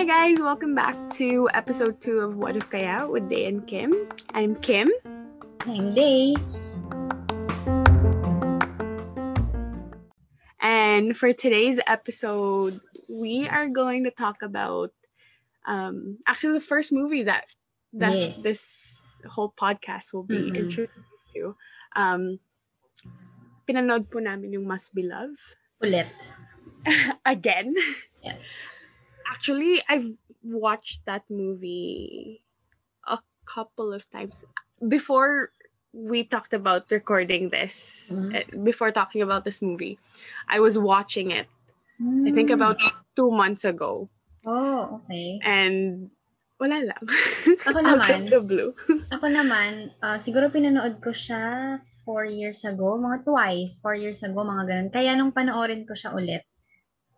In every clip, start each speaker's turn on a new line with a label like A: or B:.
A: Hi guys, welcome back to episode 2 of What If Kaya with Day and Kim. I'm Kim.
B: I'm Day.
A: And for today's episode, we are going to talk about um actually the first movie that that
B: Yes.
A: this whole podcast will be
B: Mm-mm.
A: introduced to. Um pinanood po namin yung Must Be Love
B: Ulit.
A: again.
B: Yes.
A: Actually, I've watched that movie a couple of times before we talked about recording this.
B: Mhm.
A: eh, Before talking about this movie, I was watching it. I think
B: Mm.
A: about two months ago,
B: Oh, okay.
A: and wala lang.
B: Ako
A: Out of
B: naman.
A: the blue.
B: Ako naman, ah, siguro pinanood ko siya four years ago, mga twice, four years ago, mga ganun. Kaya nung panoorin ko siya ulit,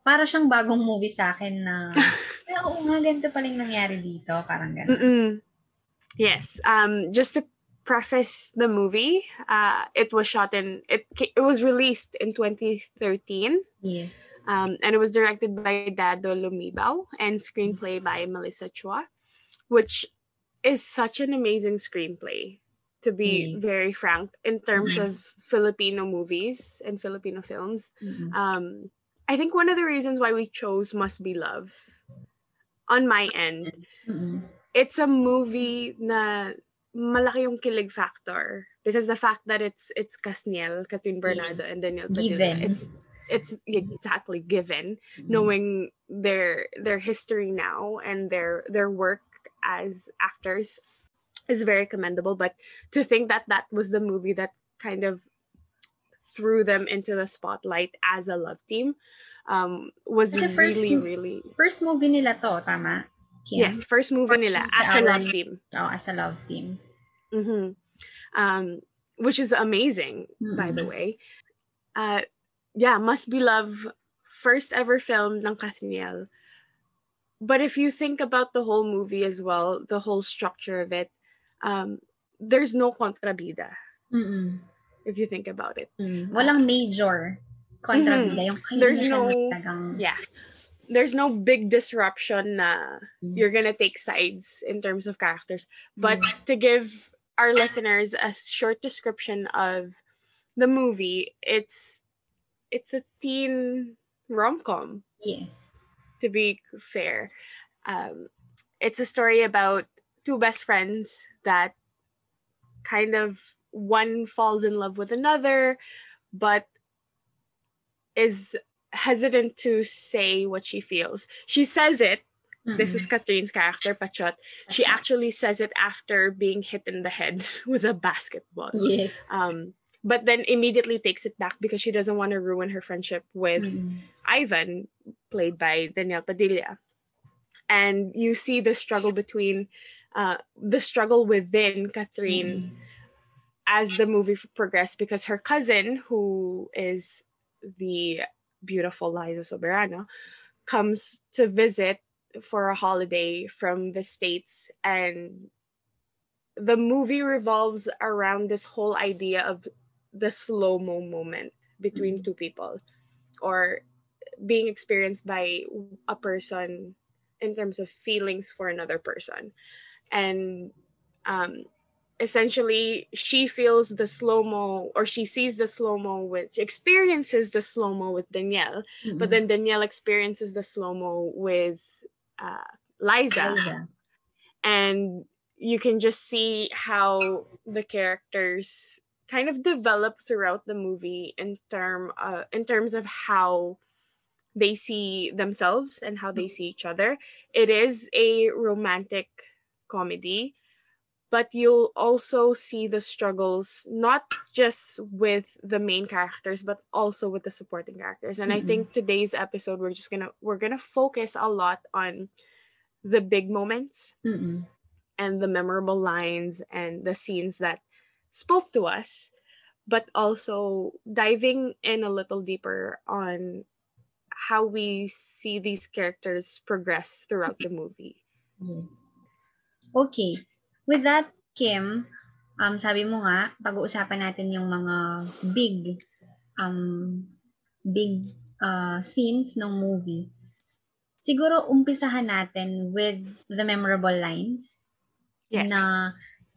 B: para siyang bagong movie sa akin na, "Ay, oo nga, ganito paling nangyari dito, parang ganun.
A: Mm-mm. Yes. Um. Just to preface the movie, uh, it was shot in it. It was released in 2013.
B: Yes.
A: Um, and it was directed by Dado Lumibao and screenplay by Melissa Chua, which is such an amazing screenplay. To be
B: Mm.
A: very frank, in terms
B: Mhm.
A: of Filipino movies and Filipino films,
B: Mm-mm.
A: um, I think one of the reasons why we chose Must Be Love, on my end,
B: Mm-mm.
A: it's a movie na malaki yung kilig factor because the fact that it's it's Kathniel, Catherine Bernardo, and Daniel Padilla, it's it's exactly given
B: Mm-mm.
A: knowing their their history now and their their work as actors is very commendable but to think that that was the movie that kind of threw them into the spotlight as a love team um was
B: first
A: really really
B: First movie nila to, tama? Kim?
A: yes first movie nila as a love team
B: Oh, as a love team.
A: hmm Um, which is amazing, by the
B: Mhm.
A: way. Uh, yeah, Must Be Love, first ever film ng Kathniel. But if you think about the whole movie as well, the whole structure of it, um, there's no kontrabida,
B: Mm-mm.
A: If you think about it.
B: Mm. Walang major kontrabida.
A: Mm-hmm. There's no-. Yeah. There's no big disruption na
B: Mm.
A: you're gonna take sides in terms of characters. But
B: Mm.
A: to give our listeners a short description of the movie, it's it's a teen rom com.
B: Yes.
A: To be fair, um, it's a story about two best friends that kind of one falls in love with another, but is hesitant to say what she feels. She says it this is Katrine's character, Pachot. She actually says it after being hit in the head with a basketball.
B: Yes.
A: Um, but then immediately takes it back because she doesn't want to ruin her friendship with
B: Mm.
A: Ivan, played by Daniel Padilla. And you see the struggle between, uh, the struggle within Catherine
B: Mm.
A: As the movie progressed because her cousin, who is the beautiful Liza Soberano, comes to visit for a holiday from the States. And the movie revolves around this whole idea of the slow mo moment between
B: Mhm.
A: two people or being experienced by a person in terms of feelings for another person. And um, essentially she feels the slow mo or she sees the slow mo which experiences the slow mo with Danielle, but then Danielle experiences the slow mo with uh, Liza,
B: Liza.
A: and you can just see how the characters kind of develop throughout the movie in term uh, in terms of how they see themselves and how they see each other. It is a romantic comedy, but you'll also see the struggles not just with the main characters but also with the supporting characters. And I
B: Mhm.
A: think today's episode we're just to we're to focus a lot on the big moments
B: Mm-mm.
A: and the memorable lines and the scenes that spoke to us, but also diving in a little deeper on how we see these characters progress throughout the movie.
B: Yes. Okay. With that, Kim, um, sabi mo nga, pag-uusapan natin yung mga big, um, big uh, scenes ng movie. siguro umpisahan natin with the memorable lines
A: Yes.
B: na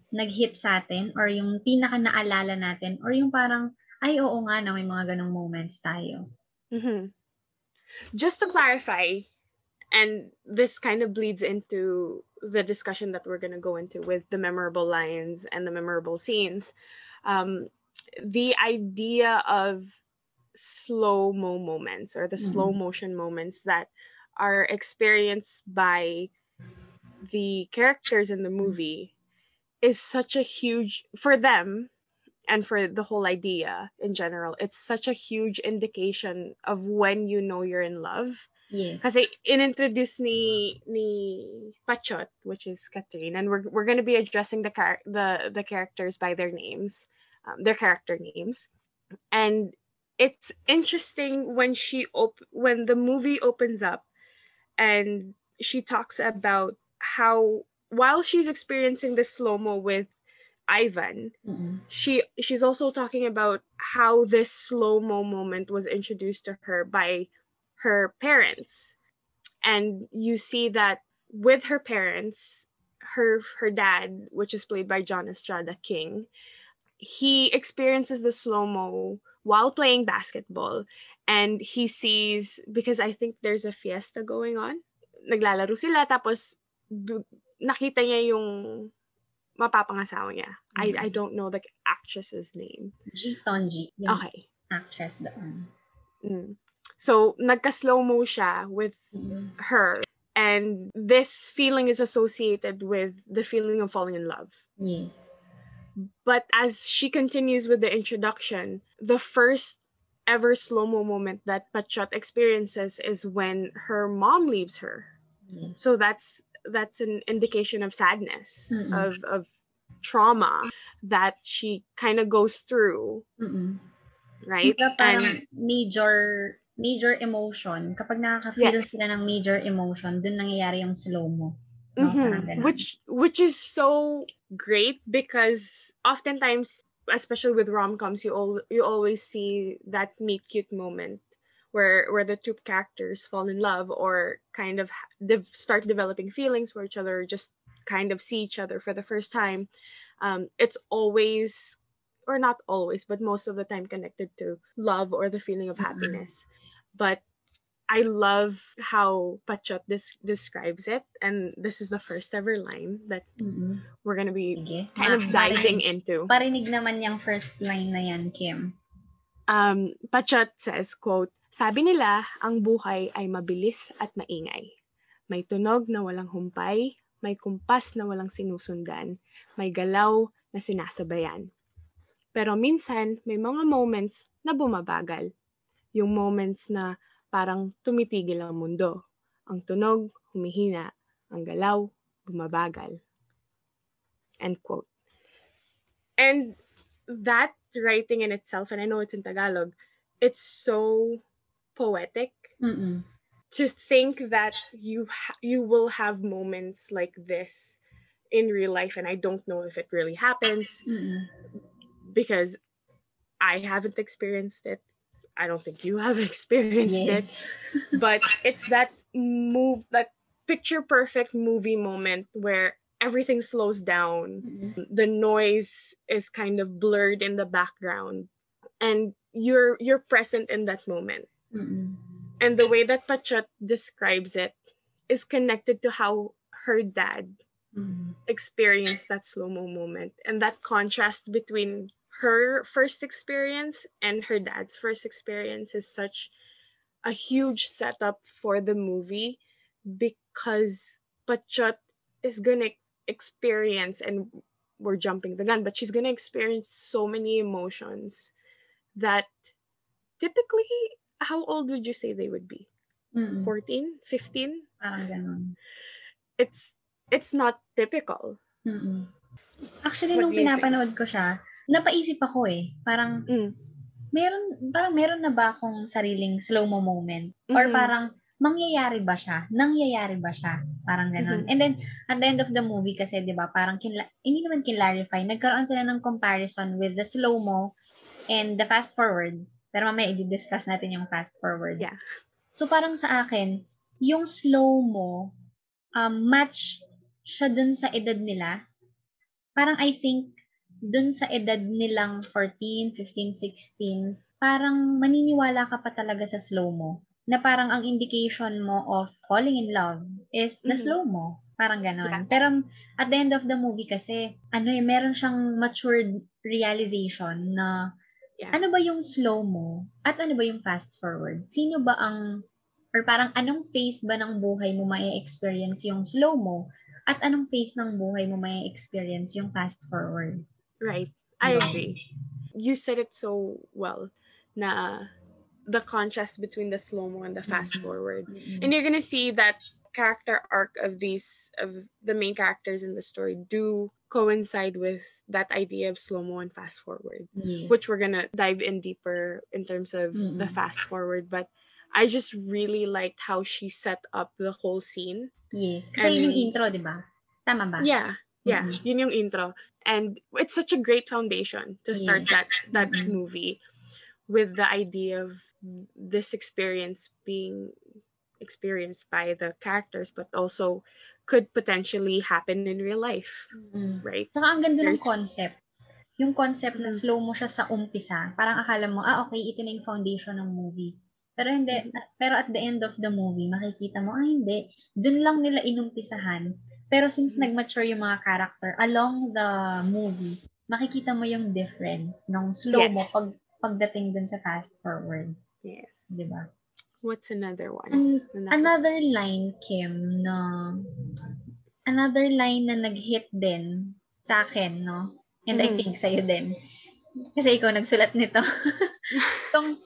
B: nag-hit sa atin or yung pinaka naalala natin or yung parang, ay oo nga na may mga ganong moments tayo.
A: hmm Just to clarify, and this kind of bleeds into the discussion that we're going to go into with the memorable lines and the memorable scenes. Um, the idea of slow mo moments or the slow
B: Mhm.
A: motion moments that are experienced by the characters in the movie is such a huge for them and for the whole idea in general it's such a huge indication of when you know you're in love
B: Yes.
A: kasi inintroduce ni ni Pachot which is Catherine and we're we're going to be addressing the char- the the characters by their names um, their character names and it's interesting when she op- when the movie opens up and she talks about how while she's experiencing this slow-mo with Ivan
B: Mm-mm.
A: she she's also talking about how this slow-mo moment was introduced to her by her parents and you see that with her parents her her dad which is played by John Estrada King he experiences the slow-mo while playing basketball and he sees because I think there's a fiesta going on naglalaro sila tapos b- nakita niya yung mapapangasawa niya I I don't know the actress's name
B: G. Tonji, yung
A: okay
B: actress doon.
A: Mm. So, nagka-slow-mo siya with
B: Mm.
A: her. And this feeling is associated with the feeling of falling in love.
B: Yes.
A: But as she continues with the introduction, the first ever slow-mo moment that Pachot experiences is when her mom leaves her.
B: yes.
A: So that's that's an indication of sadness,
B: Mm-mm.
A: of of trauma that she kind of goes through,
B: Mm-mm.
A: right?
B: Kumbaga parang
A: And
B: major major emotion. Kapag nakaka-feel
A: Yes.
B: sila ng major emotion, dun nangyayari yung slow-mo. No,
A: Mhm. Which which is so great because oftentimes, especially with rom coms, you all you always see that meet cute moment where where the two characters fall in love or kind of de- start developing feelings for each other, or just kind of see each other for the first time. Um, it's always or not always, but most of the time connected to love or the feeling of
B: Mhm.
A: happiness. But I love how Pachot des- describes it, and this is the first ever line that
B: Mm-mm.
A: we're gonna be
B: Sige.
A: kind of diving
B: marinig-
A: into.
B: Parinig naman yung first line na yan, Kim.
A: Um, Pachot says, quote, Sabi nila, ang buhay ay mabilis at maingay. May tunog na walang humpay, may kumpas na walang sinusundan, may galaw na sinasabayan. Pero minsan, may mga moments na bumabagal. Yung moments na parang tumitigil ang mundo. Ang tunog, humihina. Ang galaw, bumabagal. End quote. And that writing in itself, and I know it's in Tagalog, it's so poetic
B: Mm-mm.
A: to think that you ha- you will have moments like this in real life, and I don't know if it really happens
B: Mm-mm.
A: Because I haven't experienced it. I don't think you have experienced it, but it's that move, that picture perfect movie moment where everything slows down
B: Mm-mm.
A: the noise is kind of blurred in the background and you're you're present in that moment
B: Mm-mm.
A: and the way that Pachot describes it is connected to how her dad
B: Mm-mm.
A: experienced that slow-mo moment and that contrast between her first experience and her dad's first experience is such a huge setup for the movie because Pachot is gonna experience and we're jumping the gun but she's gonna experience so many emotions that typically how old would you say they would be
B: Mm-mm.
A: 14 15
B: Parang ganun.
A: it's it's not typical
B: Mm-mm. Actually,
A: What
B: nung
A: do you think?
B: pinapanood ko siya, napaisip ako eh. Parang,
A: Mm.
B: meron, parang meron na ba akong sariling slow-mo moment? Or
A: Mhm.
B: parang, mangyayari ba siya? Nangyayari ba siya? Parang ganun.
A: Mhm.
B: And then, at the end of the movie kasi, di ba, parang, kinla- hindi naman kinlarify, nagkaroon sila ng comparison with the slow-mo and the fast forward. Pero mamaya, i-discuss natin yung fast forward.
A: Yeah.
B: So, parang sa akin, yung slow mo, um, match siya dun sa edad nila. Parang I think, dun sa edad nilang 14, 15, 16, parang maniniwala ka pa talaga sa slow mo. Na parang ang indication mo of falling in love is the
A: Mhm.
B: slow mo. Parang ganon.
A: Yeah.
B: Pero at the end of the movie kasi, ano eh, meron siyang matured realization na
A: Yeah.
B: ano ba yung slow mo at ano ba yung fast forward? Sino ba ang, or parang anong phase ba ng buhay mo may experience yung slow mo at anong phase ng buhay mo may experience yung fast forward?
A: Right. I agree. You said it so well na the contrast between the slow-mo and the fast mm-hmm. forward. Mm-hmm. And you're gonna see that character arc of these of the main characters in the story do coincide with that idea of slow-mo and fast forward.
B: yes.
A: Which we're gonna dive in deeper in terms of the
B: Mm-mm.
A: fast forward. But I just really liked how she set up the whole scene.
B: yes. Kasi yun yung
A: and-
B: intro, di ba? Tama ba?
A: Yeah. Yeah,
B: Mm-mm.
A: yun yung intro. And it's such a great foundation to start
B: Yes.
A: that that
B: Mm-mm.
A: movie with the idea of this experience being experienced by the characters but also could potentially happen in real life,
B: Mm.
A: right?
B: Saka ang ganda ng
A: There's-
B: concept. Yung concept na
A: Mm.
B: slow mo siya sa umpisa. Parang akala mo, ah, okay, ito na yung foundation ng movie. Pero hindi,
A: Mm-hmm.
B: pero at the end of the movie, makikita mo, ah, hindi. Doon lang nila inumpisahan. Pero since
A: Mhm.
B: nag-mature yung mga character along the movie, makikita mo yung difference ng slow mo
A: Yes.
B: pag pagdating dun sa fast forward.
A: Yes.
B: Di ba?
A: What's another one?
B: An-
A: na naki-
B: another line, Kim, na another line na nag-hit din sa akin, no? And I
A: Mhm.
B: think sa'yo din. Kasi ikaw nagsulat nito. Itong,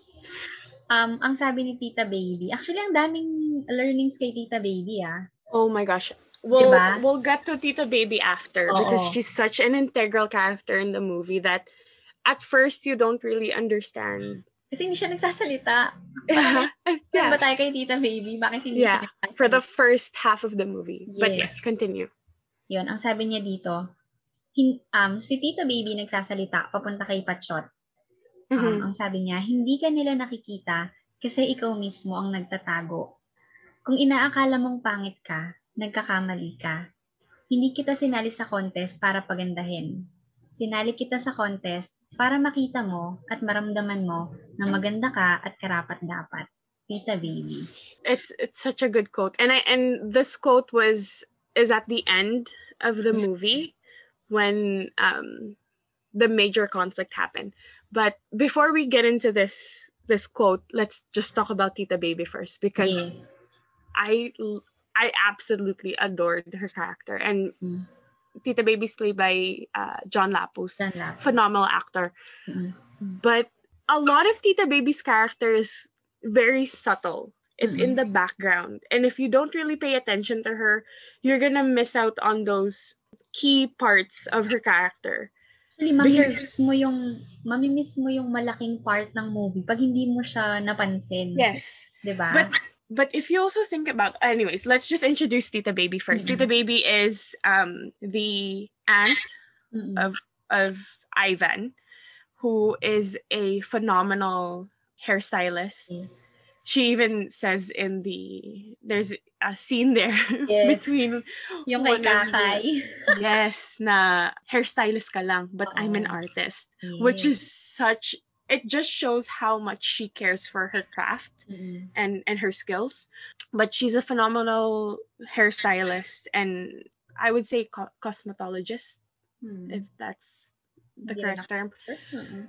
B: um, ang sabi ni Tita Baby, actually, ang daming learnings kay Tita Baby, ah.
A: Oh my gosh. We'll
B: Diba?
A: we'll get to Tita Baby after because
B: Oo.
A: she's such an integral character in the movie that at first you don't really understand.
B: Kasi hindi siya nagsasalita.
A: yeah.
B: Yeah. Ba tayo kay Tita Baby? Bakit hindi
A: Yeah,
B: siya nagsasalita?
A: For the first half of the movie. But
B: Yes.
A: yes, continue.
B: Yun, ang sabi niya dito, hin, um, si Tita Baby nagsasalita papunta kay Patshot. Um,
A: Mhm.
B: ang sabi niya, hindi ka nila nakikita kasi ikaw mismo ang nagtatago. Kung inaakala mong pangit ka, nagkakamali ka. Hindi kita sinali sa contest para pagandahin. Sinali kita sa contest para makita mo at maramdaman mo na maganda ka at karapat dapat. Tita Baby.
A: It's it's such a good quote. And I and this quote was is at the end of the movie when um the major conflict happened. But before we get into this this quote, let's just talk about Tita Baby first because
B: Yes.
A: I I absolutely adored her character and
B: Mm.
A: Tita Baby's played by uh, John Lapus,
B: John Lapus.
A: phenomenal actor.
B: Mm.
A: But a lot of Tita Baby's character is very subtle. It's in the background, and if you don't really pay attention to her, you're gonna miss out on those key parts of her character.
B: Actually,
A: Because-
B: mamimiss mo yung mamimiss mo yung malaking part ng movie pag hindi mo siya napansin.
A: Yes,
B: 'Di ba?
A: but but if you also think about anyways let's just introduce tita baby 1st
B: Mm-mm.
A: tita baby is um the aunt
B: Mm-mm.
A: of of ivan who is a phenomenal hairstylist
B: Yes.
A: she even says in the there's a scene there
B: Yes.
A: between
B: yung kay
A: of the-
B: Kakay.
A: yes na hairstylist ka lang but i'm an
B: Oo.
A: artist which is such it just shows how much she cares for her craft
B: Mm-mm.
A: and and her skills but she's a phenomenal hairstylist and i would say co- cosmetologist
B: Mm.
A: if that's the
B: Hindi
A: correct term
B: Mm-mm.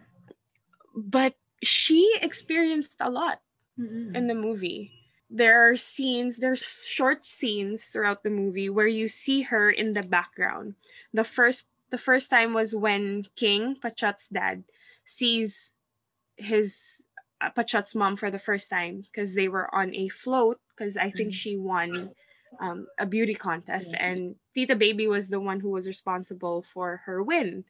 A: but she experienced a lot
B: Mm-mm.
A: in the movie there are scenes there's short scenes throughout the movie where you see her in the background the first the first time was when king pachot's dad sees his uh, pachot's mom for the first time because they were on a float because i think
B: Mhm.
A: she won um, a beauty contest
B: Yeah.
A: and tita baby was the one who was responsible for her win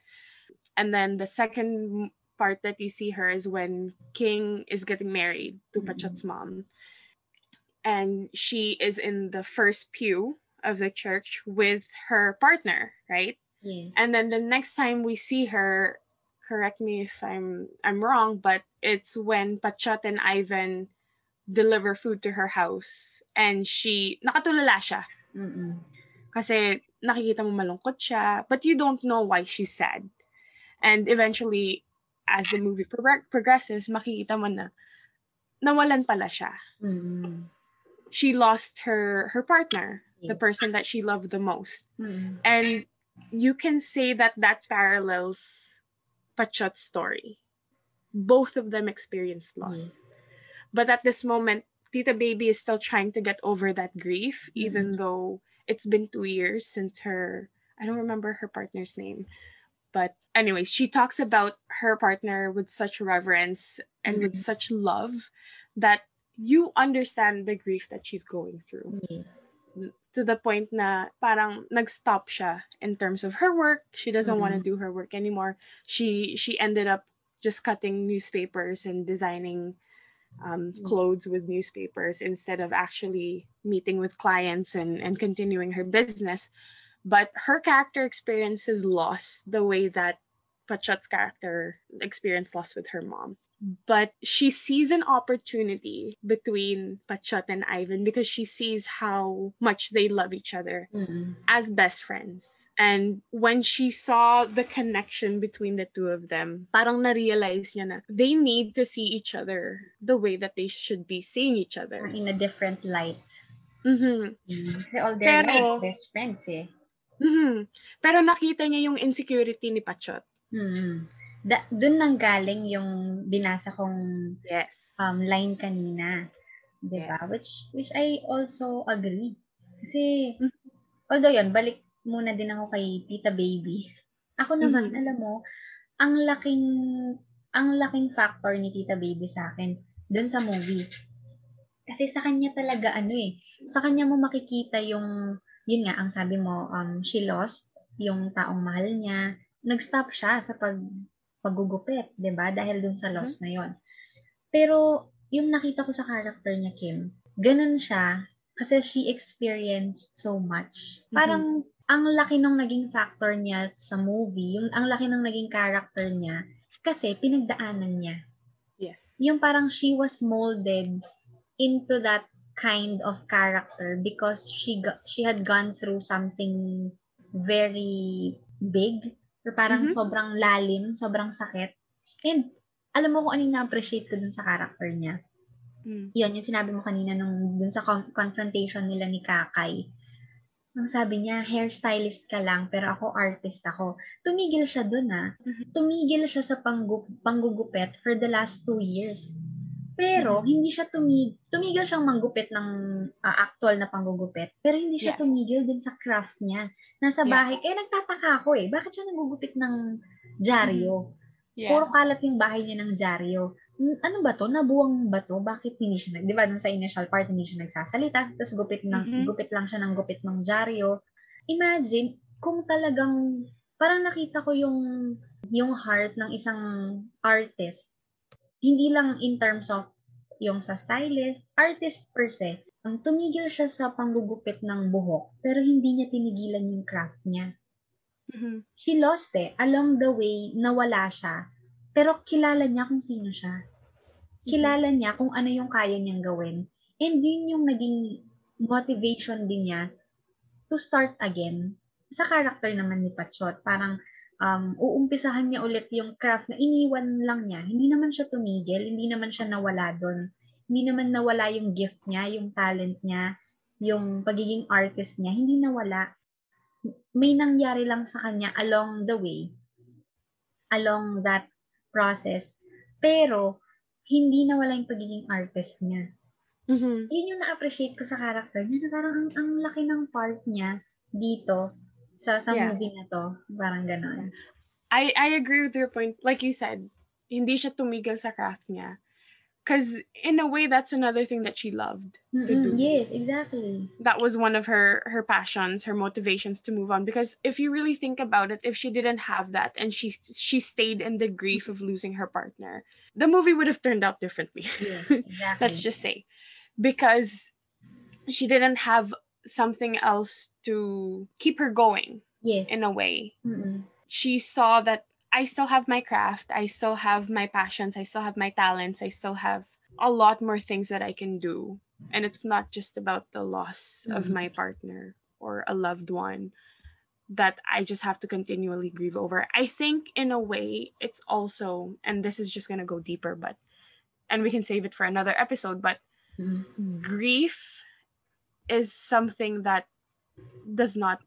A: and then the second part that you see her is when king is getting married to
B: Mhm.
A: pachot's mom and she is in the first pew of the church with her partner right
B: Yes.
A: and then the next time we see her correct me if i'm i'm wrong but it's when pachot and ivan deliver food to her house and she nakatulala siya.
B: Mm-mm.
A: Kasi nakikita mo malungkot siya, but you don't know why she's sad. And eventually, as the movie prog- progresses, makikita mo na nawalan pala siya.
B: Mm-mm.
A: She lost her her partner, the person that she loved the most.
B: Mm-mm.
A: And you can say that that parallels Pachot's story. Both of them experienced loss.
B: Yes.
A: But at this moment, Tita Baby is still trying to get over that grief, mm. even though it's been two years since her, I don't remember her partner's name. But, anyways, she talks about her partner with such reverence and with
B: Mhm.
A: such love that you understand the grief that she's going through
B: Yes.
A: To the point na parang nag-stop siya in terms of her work. She doesn't want to do her work anymore. She she ended up just cutting newspapers and designing um,
B: Mm.
A: clothes with newspapers instead of actually meeting with clients and, and continuing her business. But her character experiences loss the way that Pachot's character experienced loss with her mom. But she sees an opportunity between Pachot and Ivan because she sees how much they love each other
B: Mm-mm.
A: as best friends. And when she saw the connection between the two of them, parang na-realize niya na they need to see each other the way that they should be seeing each other.
B: In a different light.
A: Mhm.
B: Kasi all their
A: Pero-
B: lives, best friends eh.
A: Mhm. Pero nakita niya yung insecurity ni Pachot.
B: Mm. Da- doon nang galing yung binasa kong
A: Yes.
B: um, line kanina. Diba?
A: Yes.
B: Which, which I also agree. Kasi,
A: Mhm.
B: although yun, balik muna din ako kay Tita Baby. Ako naman,
A: Mhm.
B: alam mo, ang laking, ang laking factor ni Tita Baby sa akin dun sa movie. Kasi sa kanya talaga, ano eh, sa kanya mo makikita yung, yun nga, ang sabi mo, um, she lost yung taong mahal niya. Nag-stop siya sa pag, paggugupit, 'di ba Dahil dun sa loss na yon Pero, yung nakita ko sa character niya, Kim, ganun siya, kasi she experienced so much. Parang, ang laki nung naging factor niya sa movie, yung ang laki nung naging character niya, kasi pinagdaanan niya.
A: Yes.
B: Yung parang she was molded into that kind of character because she got, she had gone through something very big or parang
A: Mhm.
B: sobrang lalim, sobrang sakit. And alam mo kung ano yung na-appreciate ko dun sa character niya.
A: Mm.
B: Yun, yung sinabi mo kanina nung dun sa con- confrontation nila ni Kakay. Ang sabi niya, hairstylist ka lang, pero ako artist ako. Tumigil siya dun ah.
A: Mhm.
B: Tumigil siya sa panggu- panggugupit for the last two years. Pero, hindi siya tumig tumigil siyang manggupit ng ah, actual na panggugupit. Pero hindi siya
A: Yeah.
B: tumigil din sa craft niya. Nasa
A: Yeah.
B: bahay. Kaya nagtataka ako eh. Bakit siya nagugupit ng dyaryo?
A: Yeah.
B: Puro kalat yung bahay niya ng dyaryo. Ano ba to? Nabuwang ba to? Bakit hindi siya nag... Di ba dun sa initial part, hindi siya nagsasalita. Tapos gupit, ng,
A: Mhm.
B: gupit lang siya ng gupit ng dyaryo. Imagine, kung talagang... Parang nakita ko yung yung heart ng isang artist. Hindi lang in terms of yung sa stylist, artist per se. Ang tumigil siya sa panggugupit ng buhok, pero hindi niya tinigilan yung craft niya
A: Mhm.
B: she lost eh. Along the way, nawala siya. Pero kilala niya kung sino siya. Kilala niya kung ano yung kaya niyang gawin. And yun yung naging motivation din niya to start again. Sa character naman ni Pachot, parang um, uumpisahan niya ulit yung craft na iniwan lang niya. Hindi naman siya tumigil, hindi naman siya nawala doon. Hindi naman nawala yung gift niya, yung talent niya, yung pagiging artist niya, hindi nawala may nangyari lang sa kanya along the way, along that process, pero hindi nawala yung pagiging artist niya.
A: Mhm.
B: Yun yung na-appreciate ko sa character niya, na parang ang, ang laki ng part niya dito sa, sa
A: Yeah.
B: movie na to. Parang ganon.
A: I I agree with your point. Like you said, hindi siya tumigil sa craft niya. Because in a way, that's another thing that she loved. to do.
B: Yes, exactly.
A: That was one of her her passions, her motivations to move on. Because if you really think about it, if she didn't have that and she she stayed in the grief of losing her partner, the movie would have turned out differently.
B: Yes, exactly.
A: Let's just say, because she didn't have something else to keep her going
B: yes.
A: in a way.
B: Mm-mm.
A: she saw that I still have my craft, I still have my passions, I still have my talents, I still have a lot more things that I can do. And it's not just about the loss mm-hmm. of my partner or a loved one that I just have to continually grieve over. I think in a way it's also and this is just going to go deeper but and we can save it for another episode but mm-hmm. grief is something that does not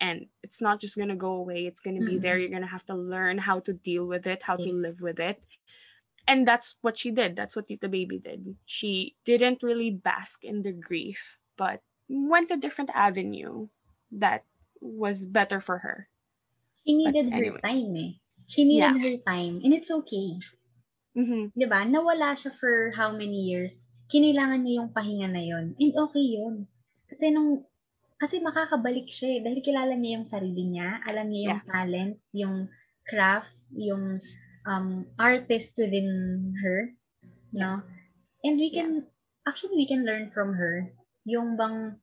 A: end. It's not just going to go away. It's going to be mm-hmm. there. You're going to have to learn how to deal with it, how to live with it and that's what she did. That's what Tita Baby did. She didn't really bask in the grief, but went a different avenue that was better for her.
B: She needed her time eh. She needed yeah. her time. And it's okay.
A: Mm-hmm.
B: Diba? Nawala siya for how many years. Kinailangan niya yung pahinga na yon. And okay yun. Kasi nung kasi makakabalik siya eh. Dahil kilala niya yung sarili niya. Alam niya yung yeah. talent, yung craft, yung um, artist within her, no? And we can, actually, we can learn from her yung bang,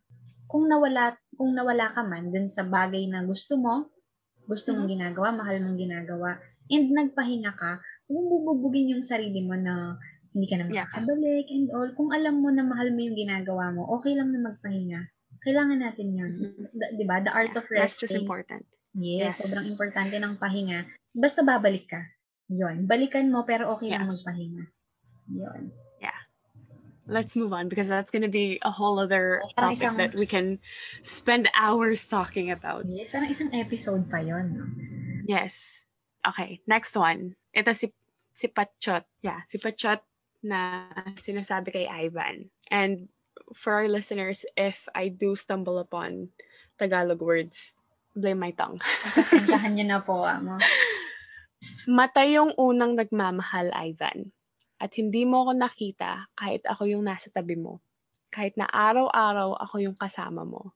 B: kung nawala, kung nawala ka man dun sa bagay na gusto mo, gusto mong mm-hmm. ginagawa, mahal mong ginagawa, and nagpahinga ka, huwag bubugin yung sarili mo na hindi ka na makakabalik yeah. and all. Kung alam mo na mahal mo yung ginagawa mo, okay lang na magpahinga. Kailangan natin yun. Mm-hmm. di ba? The art yeah. of rest.
A: Rest is important.
B: Yes, yes, sobrang importante ng pahinga. Basta babalik ka. Yon. Balikan mo, pero okay yeah. lang magpahinga. Yon.
A: Yeah. Let's move on because that's going to be a whole other topic isang, that we can spend hours talking about.
B: Yes, parang isang episode pa yon. No?
A: Yes. Okay, next one. Ito si si Patchot. Yeah, si Patchot na sinasabi kay Ivan. And for our listeners, if I do stumble upon Tagalog words, blame my tongue.
B: Pasensyahan niyo na po, amo.
A: Mata yung unang nagmamahal, Ivan. At hindi mo ako nakita kahit ako yung nasa tabi mo. Kahit na araw-araw ako yung kasama mo.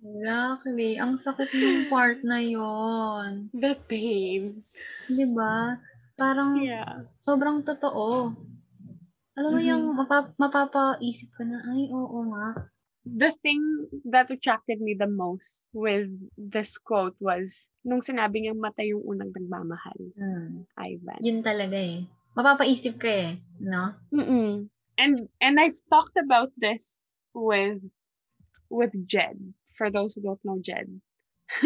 B: Exactly. Ang sakit ng part na yon.
A: The pain.
B: Di ba? Parang yeah. sobrang totoo. Alam mo mm-hmm. yung mapap- mapapaisip ka na, ay, oo nga
A: the thing that attracted me the most with this quote was nung sinabi niyang mata yung unang nagmamahal.
B: Hmm.
A: Ivan.
B: Yun talaga eh. Mapapaisip ka eh, no?
A: Mm-mm. And and I've talked about this with with Jed. For those who don't know Jed.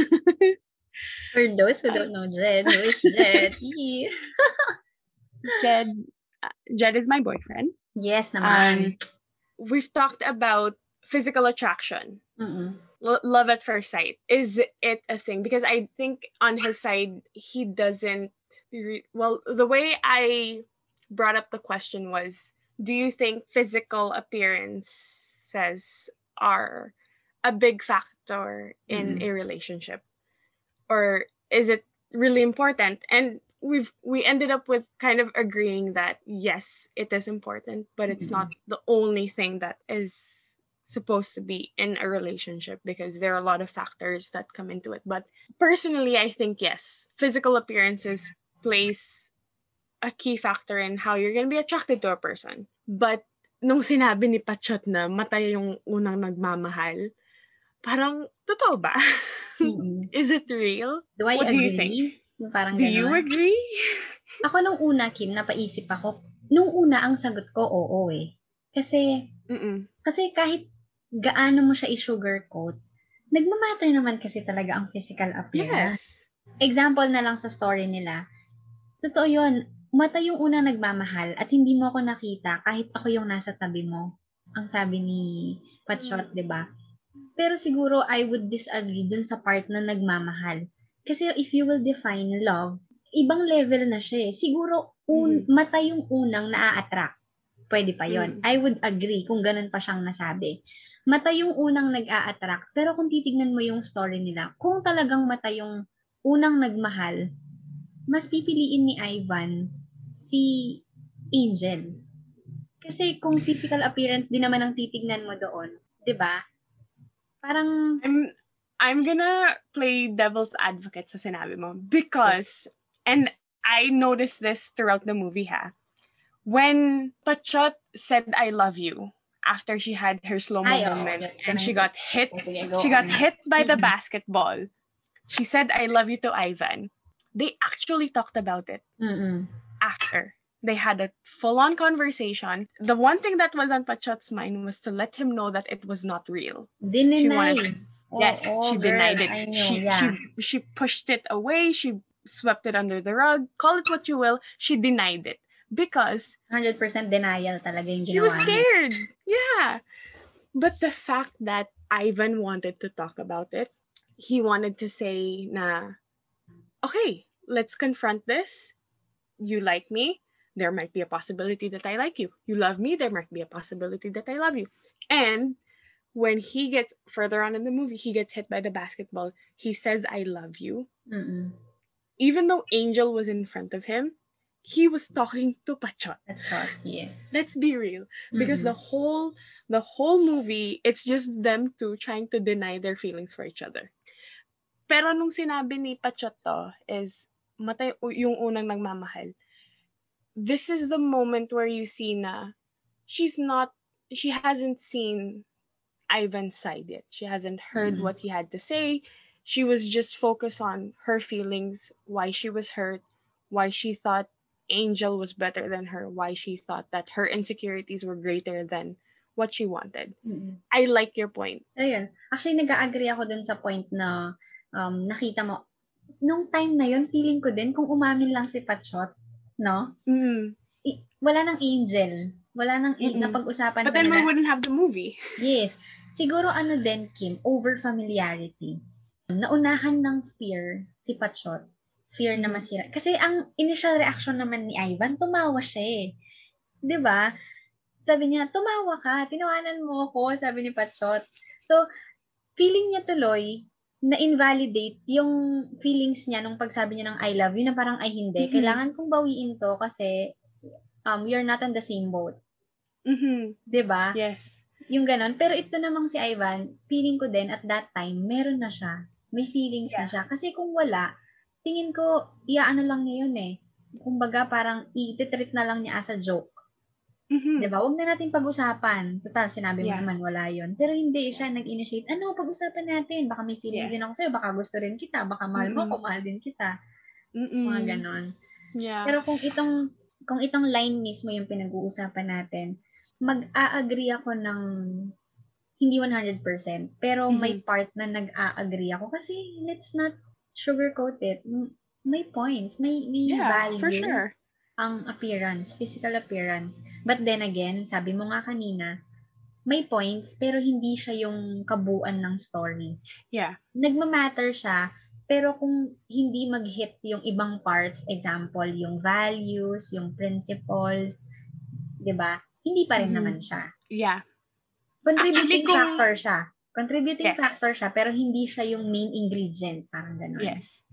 B: For those who don't know Jed, who is Jed?
A: Jed, Jed is my boyfriend.
B: Yes, naman.
A: Um, we've talked about physical attraction.
B: L-
A: love at first sight. Is it a thing? Because I think on his side, he doesn't. Re- well, the way I brought up the question was Do you think physical appearances are a big factor in mm-hmm. a relationship? Or is it really important? And we've we ended up with kind of agreeing that yes it is important but it's mm-hmm. not the only thing that is supposed to be in a relationship because there are a lot of factors that come into it. But personally, I think yes, physical appearances plays a key factor in how you're gonna be attracted to a person. But nung sinabi ni Pachot na matay yung unang nagmamahal, parang totoo ba? Mm-hmm. Is it real?
B: Do I
A: What
B: agree?
A: do you think?
B: Parang
A: do you agree?
B: ako nung una, Kim, napaisip ako. Nung una, ang sagot ko, oo eh. Kasi,
A: Mm-mm.
B: kasi kahit gaano mo siya i-sugarcoat, nagmamatter naman kasi talaga ang physical appearance.
A: Yes.
B: Example na lang sa story nila. Totoo yun. Mata yung unang nagmamahal at hindi mo ako nakita kahit ako yung nasa tabi mo. Ang sabi ni Patshot, mm. di ba? Pero siguro I would disagree dun sa part na nagmamahal. Kasi if you will define love, ibang level na siya eh. Siguro un- mm. mata yung unang naa-attract. Pwede pa yon. Mm. I would agree kung ganun pa siyang nasabi mata yung unang nag-a-attract. Pero kung titignan mo yung story nila, kung talagang mata yung unang nagmahal, mas pipiliin ni Ivan si Angel. Kasi kung physical appearance din naman ang titignan mo doon, 'di ba? Parang
A: I'm I'm gonna play devil's advocate sa sinabi mo. Because and I noticed this throughout the movie ha. When Pachot said I love you, after she had her slow mo moment and she got hit she got hit by the basketball she said i love you to ivan. They actually talked about it
B: Mm-mm.
A: after They had a full-on conversation. The one thing that was on Pachot's mind was to let him know that it was not real. She wanted oh, yes,
B: Oo,
A: she oh,
B: girl,
A: denied it.
B: Know,
A: she
B: yeah.
A: she she pushed it away. She swept it under the rug. Call it what you will. She denied it because
B: 100% denial talaga yung ginawa
A: she was scared. Yeah. But the fact that Ivan wanted to talk about it, he wanted to say na okay, let's confront this. You like me, there might be a possibility that I like you. You love me, there might be a possibility that I love you. And when he gets further on in the movie, he gets hit by the basketball. He says, I love you.
B: Mm-mm.
A: Even though Angel was in front of him, he was talking to Pachot.
B: That's short, yes.
A: Let's be real. Because
B: Mm-mm.
A: the whole the whole movie, it's just them two trying to deny their feelings for each other. Pero nung sinabi ni Pachot to is matay yung unang nagmamahal. This is the moment where you see na she's not she hasn't seen Ivan's side yet. She hasn't heard
B: Mm.
A: what he had to say. She was just focused on her feelings, why she was hurt, why she thought Angel was better than her, why she thought that her insecurities were greater than what she wanted.
B: Mm-mm.
A: I like your point.
B: Ayun. Actually, nag-agree ako dun sa point na um, nakita mo, nung time na feeling ko din, kung umamin lang si Pachot, no?
A: Mm.
B: I- wala nang angel. Wala nang
A: Mm-mm.
B: napag-usapan
A: But then we wouldn't have the movie.
B: Yes. Siguro ano din, Kim, over familiarity. Naunahan ng fear si Pachot. Fear na
A: Mhm.
B: masira. Kasi ang initial reaction naman ni Ivan, tumawa siya eh. ba? Sabi niya, tumawa ka, tinawanan mo ako, sabi ni Pachot. So, feeling niya tuloy na invalidate yung feelings niya nung pagsabi niya ng I love you na parang ay hindi.
A: Mhm.
B: Kailangan kong bawiin to kasi um, you're not on the same boat.
A: Mm-hmm.
B: 'Di ba?
A: Yes.
B: Yung ganon. Pero ito namang si Ivan, feeling ko din at that time, meron na siya. May feelings na siya. Kasi kung wala, tingin ko, iaano lang niya yun eh. Kumbaga, parang i-treat na lang niya as a joke.
A: Mm-hmm.
B: 'Di ba? Huwag na natin pag-usapan. Total, sinabi mo
A: Yeah.
B: naman, wala yun. Pero hindi siya nag-initiate. Ano, pag-usapan natin. Baka may feelings
A: Yeah.
B: din ako sa'yo. Baka gusto rin kita. Baka mahal mo
A: Mm-mm.
B: ako, mahal din kita.
A: Mm-mm.
B: Mga ganon.
A: Yeah.
B: Pero kung itong kung itong line mismo yung pinag-uusapan natin, mag-a-agree ako ng hindi 100%, pero may part na nag-a-agree ako kasi let's not sugarcoat it. May points, may may
A: yeah,
B: value
A: for sure.
B: Ang appearance, physical appearance. But then again, sabi mo nga kanina, may points pero hindi siya yung kabuuan ng story
A: Yeah.
B: nagmamatter siya, pero kung hindi mag-hit yung ibang parts, example, yung values, yung principles, 'di ba? Hindi pa rin
A: Mhm.
B: naman siya.
A: Yeah.
B: Contributing
A: Actually, kung-
B: factor siya. Contributing
A: Yes.
B: factor siya, pero hindi siya yung main ingredient, parang gano'n.
A: Yes.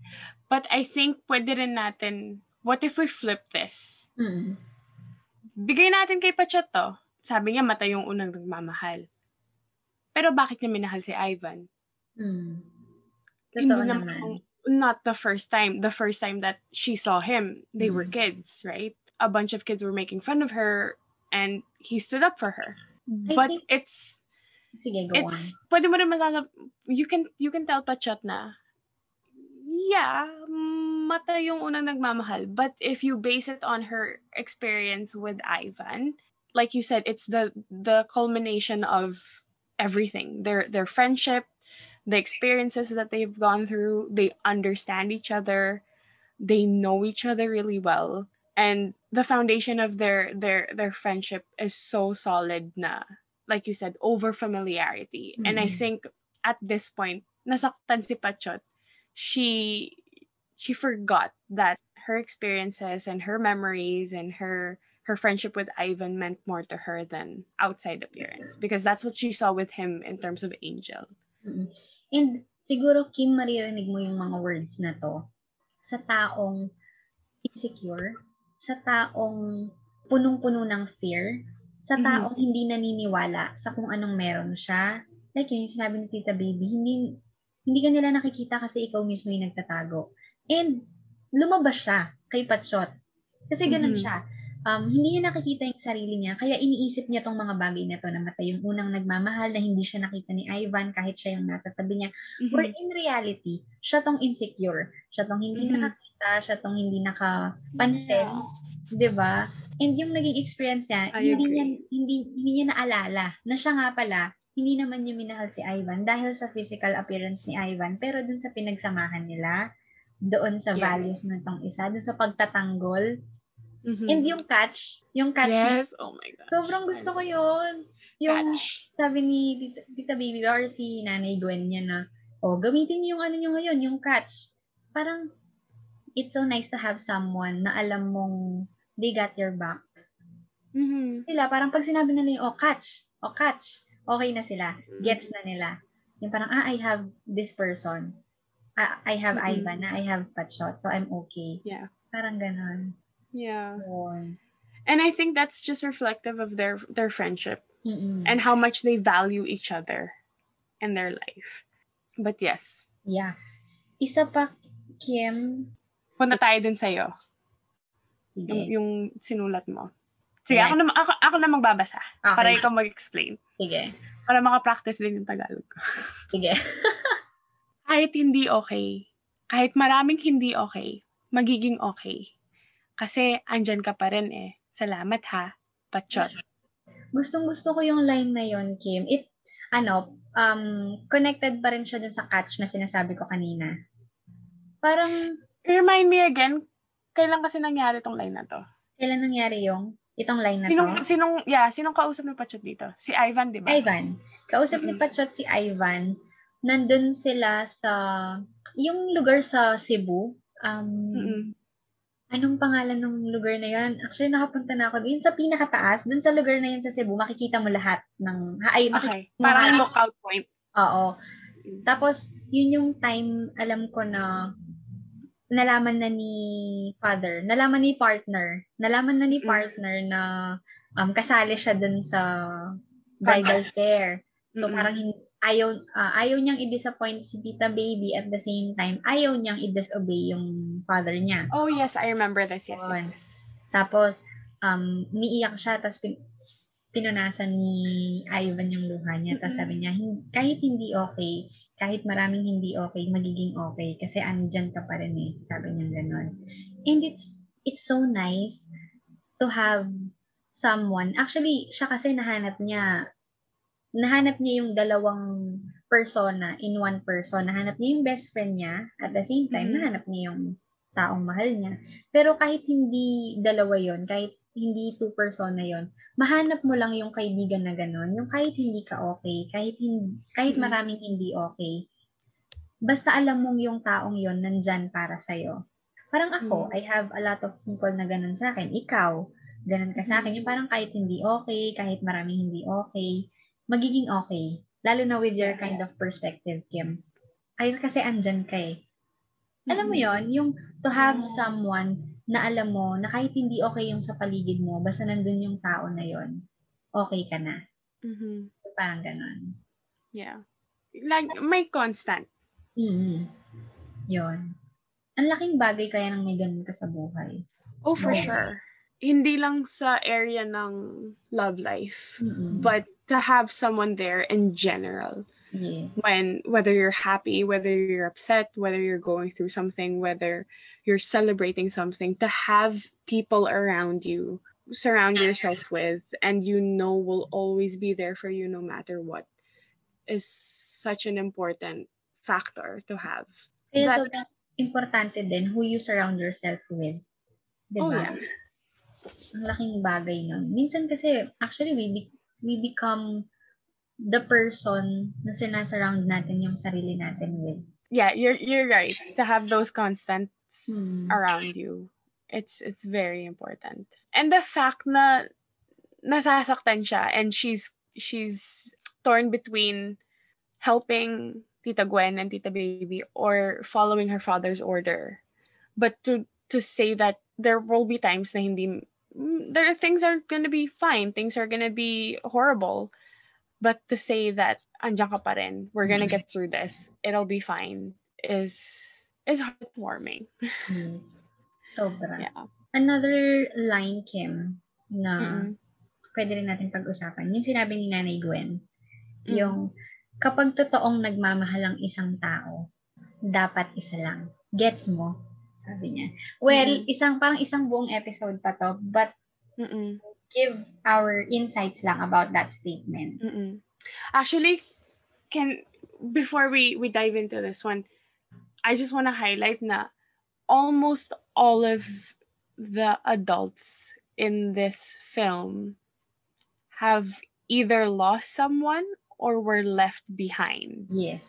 A: But I think pwede rin natin, what if we flip this?
B: Mm.
A: Bigay natin kay Pachot to. Sabi niya, mata yung unang nagmamahal. Pero bakit niya minahal si Ivan?
B: Mm.
A: Hindi naman,
B: naman.
A: not the first time. The first time that she saw him, they were
B: Mm.
A: kids, right? A bunch of kids were making fun of her and he stood up for her.
B: I
A: But
B: think-
A: it's
B: Sige, go
A: it's pwede mo rin masasab you can you can tell Pachot na yeah mata yung unang nagmamahal but if you base it on her experience with Ivan like you said it's the the culmination of everything. Their their friendship the experiences that they've gone through they understand each other they know each other really well and the foundation of their their their friendship is so solid na like you said over familiarity. And i
B: Mhm.
A: think at this point nasaktan si Pachot. She she forgot that her experiences and her memories and her her friendship with Ivan meant more to her than outside appearance because that's what she saw with him in terms of Angel.
B: Mm. And siguro, Kim, maririnig mo yung mga words na to sa taong insecure, sa taong punong-puno ng fear, sa
A: Mhm.
B: taong hindi naniniwala sa kung anong meron siya. Like yun, yung sinabi ni Tita Baby, hindi, hindi ka nila nakikita kasi ikaw mismo yung nagtatago. And lumabas siya kay Patshot. Kasi ganun
A: Mhm.
B: siya. Um, hindi niya nakikita yung sarili niya, kaya iniisip niya tong mga bagay na to na matay yung unang nagmamahal na hindi siya nakita ni Ivan kahit siya yung nasa tabi niya.
A: Mhm.
B: Or in reality, siya tong insecure. Siya tong hindi
A: Mhm.
B: nakakita, siya tong hindi nakapansin.
A: Yeah.
B: 'di ba? And yung naging experience niya,
A: I
B: hindi niya hindi hindi niya naalala na siya nga pala hindi naman niya minahal si Ivan dahil sa physical appearance ni Ivan, pero dun sa pinagsamahan nila, doon sa
A: Yes.
B: values ng tong isa, dun sa pagtatanggol.
A: Mhm.
B: And yung catch, yung catch
A: Yes, oh my God.
B: sobrang gusto ko yun. Yung
A: Catch.
B: sabi ni Tita, Tita Baby or si Nanay Gwen niya na, oh, gamitin niyo yung ano niyo ngayon, yung catch. Parang, it's so nice to have someone na alam mong they got your back.
A: Mhm.
B: Sila, parang pag sinabi nila yung, oh, catch, oh, catch, okay na sila.
A: Mm-hmm.
B: Gets na nila. Yung parang, ah, I have this person. Ah, I have
A: Mm-mm.
B: Ivan, na I have Patshot, so I'm okay.
A: Yeah.
B: Parang ganon.
A: Yeah.
B: Yun.
A: And I think that's just reflective of their their friendship
B: Mm-mm.
A: and how much they value each other in their life. But yes,
B: yeah. Isa pa, Kim,
A: punta tayo dun sa'yo.
B: sige.
A: Yung, yung sinulat mo. Sige,
B: Ayan.
A: ako na, ako, ako na magbabasa.
B: Okay.
A: Para ikaw mag-explain.
B: Sige.
A: Para makapractice din yung Tagalog ko.
B: Sige.
A: kahit hindi okay, kahit maraming hindi okay, magiging okay. Kasi andyan ka pa rin eh. Salamat ha, Patchot.
B: Gustong gusto ko yung line na yon Kim. It, ano, um, connected pa rin siya dun sa catch na sinasabi ko kanina. Parang,
A: Remind me again, kailan kasi nangyari tong line na to?
B: kailan nangyari yung, itong line na
A: Sinong,
B: to?
A: sinong, yeah, sinong kausap ni Patchot dito? Si Ivan, di ba?
B: Ivan. Kausap ni
A: Mm-mm.
B: Patchot si Ivan. Nandun sila sa, yung lugar sa Cebu. Um,
A: Mm-mm.
B: anong pangalan ng lugar na yun? Actually, nakapunta na ako. Yun sa pinakataas, dun sa lugar na yun sa Cebu, makikita mo lahat ng, ha- ay,
A: Okay. Parang lookout point.
B: Oo. Tapos, yun yung time, alam ko na nalaman na ni father, nalaman ni partner, nalaman na ni
A: Mm.
B: partner na um, kasali siya dun sa bridal fair. So,
A: Mm-mm.
B: parang hin- ayaw, ah, ayaw niyang i-disappoint si tita baby at the same time, ayaw niyang i-disobey yung father niya.
A: Oh yes, I remember this. Yes, yes, yes.
B: Tapos, um, umiiyak siya, tapos pin- pinunasan ni Ivan yung luha niya. Tapos
A: Mm-mm.
B: sabi niya, "Hin- kahit hindi okay, kahit maraming hindi okay, magiging okay. Kasi andyan ka pa rin eh. Sabi niya gano'n. And it's, it's so nice to have someone. Actually, siya kasi nahanap niya, nahanap niya yung dalawang persona in one person. Nahanap niya yung best friend niya. At the same time,
A: Mhm.
B: nahanap niya yung taong mahal niya. Pero kahit hindi dalawa yon kahit hindi two persona yon mahanap mo lang yung kaibigan na gano'n, yung kahit hindi ka okay, kahit, hindi, kahit
A: Mm.
B: maraming hindi okay, basta alam mong yung taong yon nandyan para sa'yo. Parang ako,
A: Mm.
B: I have a lot of people na gano'n sa akin. Ikaw, gano'n ka sa akin. Yung parang kahit hindi okay, kahit maraming hindi okay, magiging okay. Lalo na with your kind of perspective, Kim. Ay, kasi andyan ka eh. Alam mo yon yung to have someone na alam mo na kahit hindi okay yung sa paligid mo, basta nandun yung tao na yon okay ka na.
A: Mhm.
B: Parang ganon.
A: Yeah. Like, may constant.
B: mm Yon. Ang laking bagay kaya nang may ganun ka sa buhay.
A: Oh, for
B: Yes.
A: sure. Hindi lang sa area ng love life,
B: Mm-mm.
A: but to have someone there in general.
B: yes.
A: When whether you're happy, whether you're upset, whether you're going through something, whether you're celebrating something, to have people around you, surround yourself with, and you know will always be there for you no matter what, is such an important factor to have.
B: Kaya
A: That-
B: sobrang importante din who you surround yourself with.
A: Oh, yeah.
B: Ang laking bagay nun. Minsan kasi, actually, we, be- we become the person na sinasurround natin yung sarili natin with.
A: Yeah, you're you're right. To have those constants
B: Hmm.
A: around you. It's it's very important. And the fact na nasasaktan siya and she's she's torn between helping Tita Gwen and Tita Baby or following her father's order. But to to say that there will be times na hindi there things are gonna be fine, things are gonna be horrible. But to say that andyan ka pa rin, we're gonna get through this, it'll be fine, is is heartwarming.
B: Yes. Sobra.
A: Yeah.
B: Another line, Kim, na
A: Mm-mm.
B: pwede rin natin pag-usapan. Yung sinabi ni Nanay Gwen,
A: Mm.
B: yung kapag totoong nagmamahal ang isang tao, dapat isa lang. Gets mo? Sabi niya. Well, mm-hmm. isang parang isang buong episode pa to, but
A: Mm-mm.
B: give our insights lang about that statement.
A: Mm-mm. Actually, can before we we dive into this one, I just want to highlight na almost all of the adults in this film have either lost someone or were left behind.
B: Yes.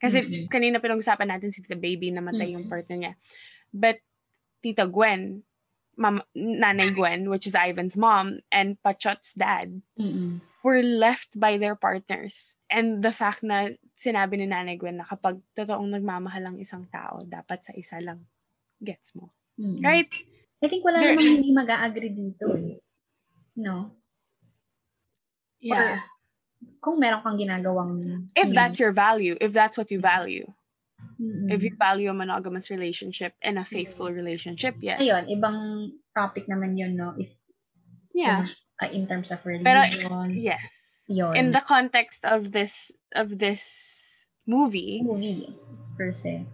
A: Kasi mm-hmm. kanina pinag-usapan natin si Tita Baby namatay mm-hmm. yung partner niya. But Tita Gwen, Mama, Nanay Gwen, which is Ivan's mom, and Pachot's dad,
B: mm-hmm.
A: were left by their partners. And the fact na sinabi ni Nanay Gwen na kapag totoong nagmamahal ang isang tao, dapat sa isa lang. Gets mo?
B: Mm-hmm.
A: Right?
B: I think wala There, namang hindi mag-a-agree dito eh. No?
A: Yeah. Or,
B: kung meron kang ginagawang...
A: If that's your value, if that's what you value.
B: Mm-hmm.
A: If you value a monogamous relationship and a faithful relationship, yes.
B: Ayun, ibang topic naman yun, no? If,
A: yeah.
B: Uh, in terms of religion.
A: Pero, yes.
B: Yun.
A: In the context of this of this movie,
B: movie per se.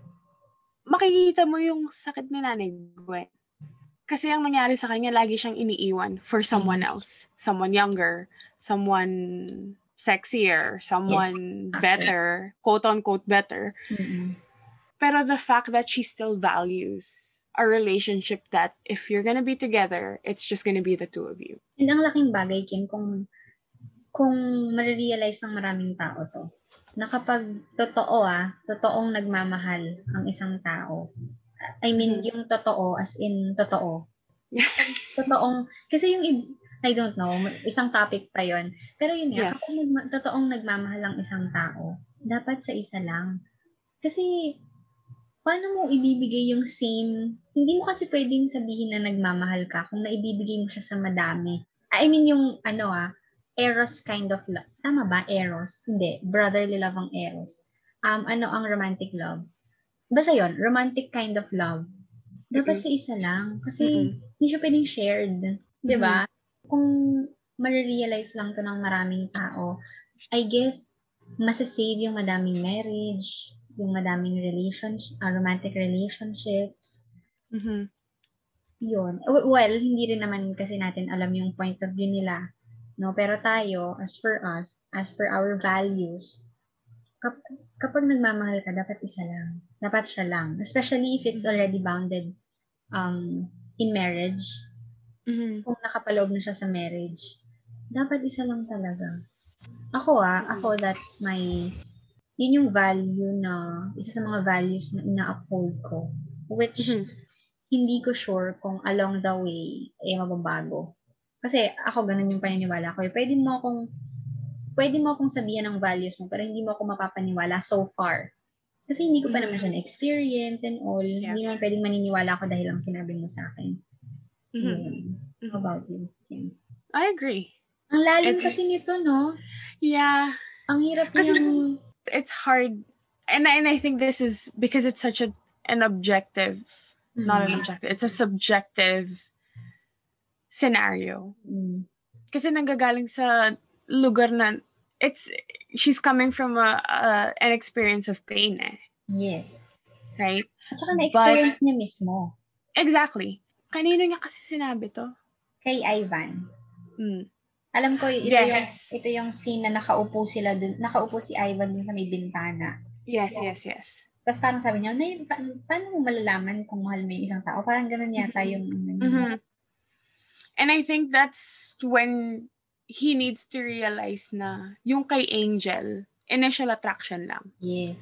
A: Makikita mo yung sakit ni Nanay Gwen. Kasi ang nangyari sa kanya, lagi siyang iniiwan for someone mm-hmm. else. Someone younger, someone sexier, someone yes. better, quote-unquote better.
B: Mm-hmm.
A: Pero the fact that she still values a relationship that if you're gonna be together, it's just gonna be the two of you.
B: And ang laking bagay, Kim, kung kung marirealize ng maraming tao to, na kapag totoo ah, totoong nagmamahal ang isang tao, I mean, mm-hmm. yung totoo as in totoo. totoong, kasi yung, I don't know, isang topic pa yon Pero yun nga, yes. kapag nagma, totoong nagmamahal ang isang tao, dapat sa isa lang. Kasi, paano mo ibibigay yung same, hindi mo kasi pwedeng sabihin na nagmamahal ka kung naibibigay mo siya sa madami. I mean, yung, ano ah, eros kind of love. Tama ba? Eros? Hindi. Brotherly love ang eros. Um, ano ang romantic love? basta yon romantic kind of love, dapat mm-hmm. sa isa lang. Kasi, mm-hmm. hindi siya pwedeng shared. Mm-hmm. Di ba? Kung marirealize lang to ng maraming tao, I guess, masasave yung madaming marriage, yung madaming relationship, uh, romantic relationships.
A: Mm-hmm.
B: Yun. Well, hindi rin naman kasi natin alam yung point of view nila. No, pero tayo, as for us, as for our values, kap- kapag nagmamahal ka, dapat isa lang. Dapat siya lang. Especially if it's already bounded um, in marriage.
A: Mm-hmm.
B: Kung nakapaloob na siya sa marriage, dapat isa lang talaga. Ako ah, mm-hmm. ako that's my, yun yung value na, isa sa mga values na ina-uphold ko. Which, mm-hmm. hindi ko sure kung along the way, eh, mababago. Kasi ako, ganun yung paniniwala ko. Eh. Pwede mo akong pwede mo akong sabihan ng values mo, pero hindi mo ako mapapaniwala so far. Kasi hindi ko pa naman siya mm. na-experience and all. Yeah. Hindi naman pwedeng maniniwala ako dahil lang sinabi mo sa akin.
A: Mm-hmm.
B: Yeah. How about you? Kim?
A: I agree.
B: Ang lalim it's, kasi nito, no?
A: Yeah.
B: Ang hirap
A: Kasi yung... it's hard. And, and I think this is because it's such a an objective, mm. not an objective, it's a subjective scenario.
B: Mm.
A: Kasi nanggagaling sa lugar na it's she's coming from a, a an experience of pain eh.
B: Yes.
A: Right?
B: At saka na-experience But, niya mismo.
A: Exactly. Kanino niya kasi sinabi to?
B: Kay Ivan.
A: Mm.
B: Alam ko, ito, yes. yung, ito yung scene na nakaupo sila dun, nakaupo si Ivan dun sa may bintana.
A: Yes, yes, yes.
B: Tapos parang sabi niya, pa, paano mo malalaman kung mahal mo yung isang tao? Parang ganun yata mm-hmm. yung...
A: Mm-hmm. And I think that's when he needs to realize na yung kay Angel, initial attraction lang.
B: Yes.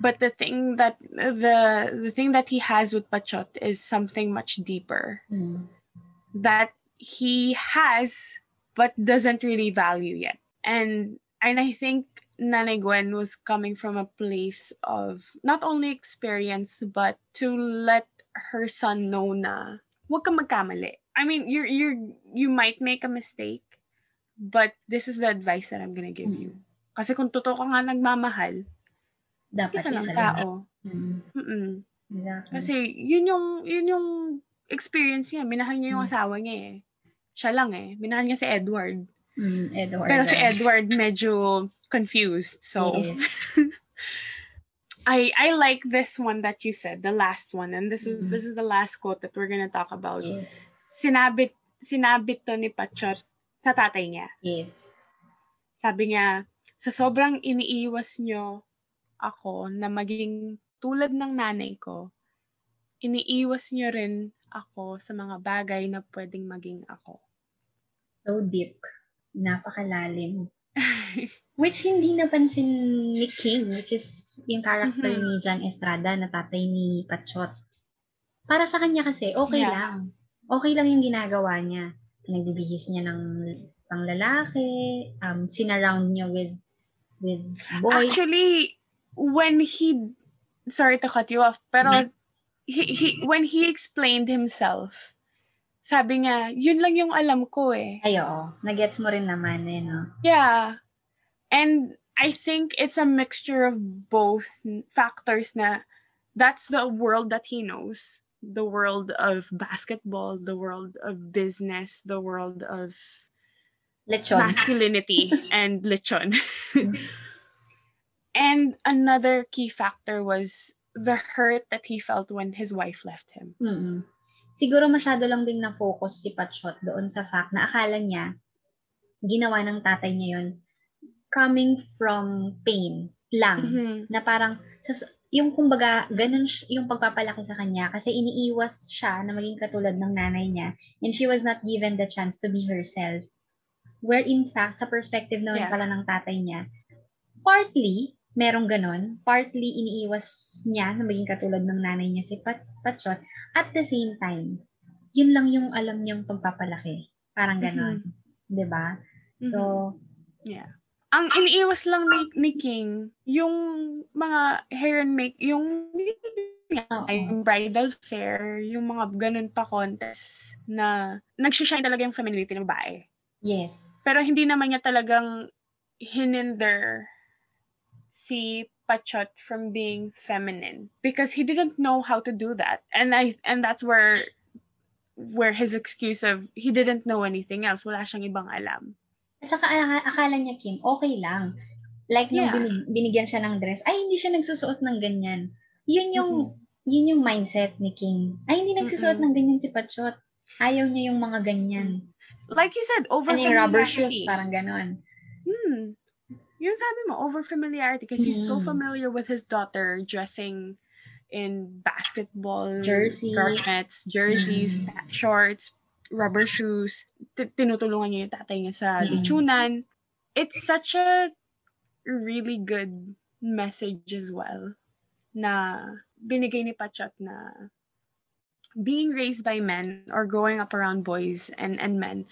A: But the thing that the the thing that he has with Pachot is something much deeper.
B: Mm.
A: That he has but doesn't really value yet. And and I think Nanay Gwen was coming from a place of not only experience but to let her son know na ka magkamali. I mean, you're you're you might make a mistake But this is the advice that I'm gonna give mm. you. Kasi kung totoo ka nga nagmamahal,
B: dapat
A: isa lang tao.
B: Mm.
A: Exactly. Kasi yun yung yun yung experience niya. Minahal niya yung mm. asawa niya eh. Siya lang eh. Minahal niya si Edward.
B: Mm, Edward.
A: Pero si Edward medyo confused. So,
B: yes.
A: I I like this one that you said, the last one, and this is
B: Mhm.
A: this is the last quote that we're gonna talk about.
B: Yes.
A: Sinabit sinabit to ni Pachot sa tatay niya.
B: Yes.
A: Sabi niya, sa sobrang iniiwas nyo ako na maging tulad ng nanay ko, iniiwas nyo rin ako sa mga bagay na pwedeng maging ako.
B: So deep. Napakalalim. Which hindi napansin ni King, which is yung character
A: Mhm.
B: ni John Estrada na tatay ni Pachot. Para sa kanya kasi, okay
A: Yeah.
B: lang. Okay lang yung ginagawa niya. Nagbibihis niya ng panglalaki, um, sinarround niya with with boys.
A: Actually, when he, sorry to cut you off, pero he, he, when he explained himself, sabi niya, yun lang yung alam ko eh.
B: Ay, oo. Nagets mo rin naman eh, no?
A: Yeah. And I think it's a mixture of both factors na that's the world that he knows. The world of basketball, the world of business, the world of
B: Lechon.
A: masculinity and lechon. and another key factor was the hurt that he felt when his wife left him.
B: mm Siguro masyado lang ding na-focus si Patshot doon sa fact na akala niya, ginawa ng tatay niya yun, coming from pain lang.
A: Mhm.
B: Na parang, sa, yung kumbaga, ganun yung pagpapalaki sa kanya kasi iniiwas siya na maging katulad ng nanay niya and she was not given the chance to be herself. Where in fact, sa perspective naman
A: Yeah.
B: pala ng tatay niya, partly, merong ganon, partly iniiwas niya na maging katulad ng nanay niya si Pat Patchot. At the same time, yun lang yung alam niyang pagpapalaki. Parang ganon. 'Di ba? So,
A: Yeah. Ang iniiwas lang ni, ni King, yung mga hair and make, yung,
B: Oo.
A: yung bridal fair, yung mga ganun pa contest na nagsishine talaga yung femininity ng babae.
B: yes.
A: Pero hindi naman niya talagang hininder si Pachot from being feminine because he didn't know how to do that. And I and that's where where his excuse of he didn't know anything else, wala siyang ibang alam.
B: At saka ak- akala niya, Kim, okay lang. Like, nung
A: Yeah.
B: binig- binigyan siya ng dress, ay, hindi siya nagsusuot ng ganyan. Yun yung, yun yung mindset ni King. Ay, hindi nagsusuot
A: Mm-mm.
B: ng ganyan si Pachot. Ayaw niya yung mga ganyan.
A: Like you said, over
B: Ano yung rubber shoes,
A: familiarity.
B: parang ganon.
A: Hmm. Yung sabi mo, over familiarity because he's so
B: Mm.
A: familiar with his daughter dressing in basketball
B: Jersey.
A: garments, jerseys,
B: Mm.
A: shorts, rubber shoes. T- tinutulungan niya yung tatay niya sa
B: Mm.
A: lechunan. It's such a really good message as well na binigay ni Pachot na being raised by men or growing up around boys and, and men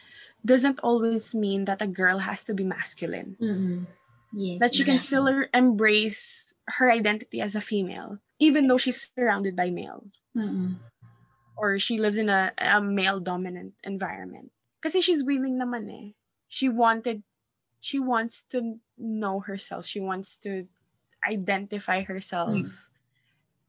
A: doesn't always mean that a girl has to be masculine.
B: Mm-mm. Yes.
A: That she can
B: exactly.
A: still embrace her identity as a female, even though she's surrounded by males
B: Mm-mm.
A: or she lives in a, a male dominant environment. Kasi she's willing naman eh. She wanted, she wants to know herself. She wants to identify herself
B: Mm.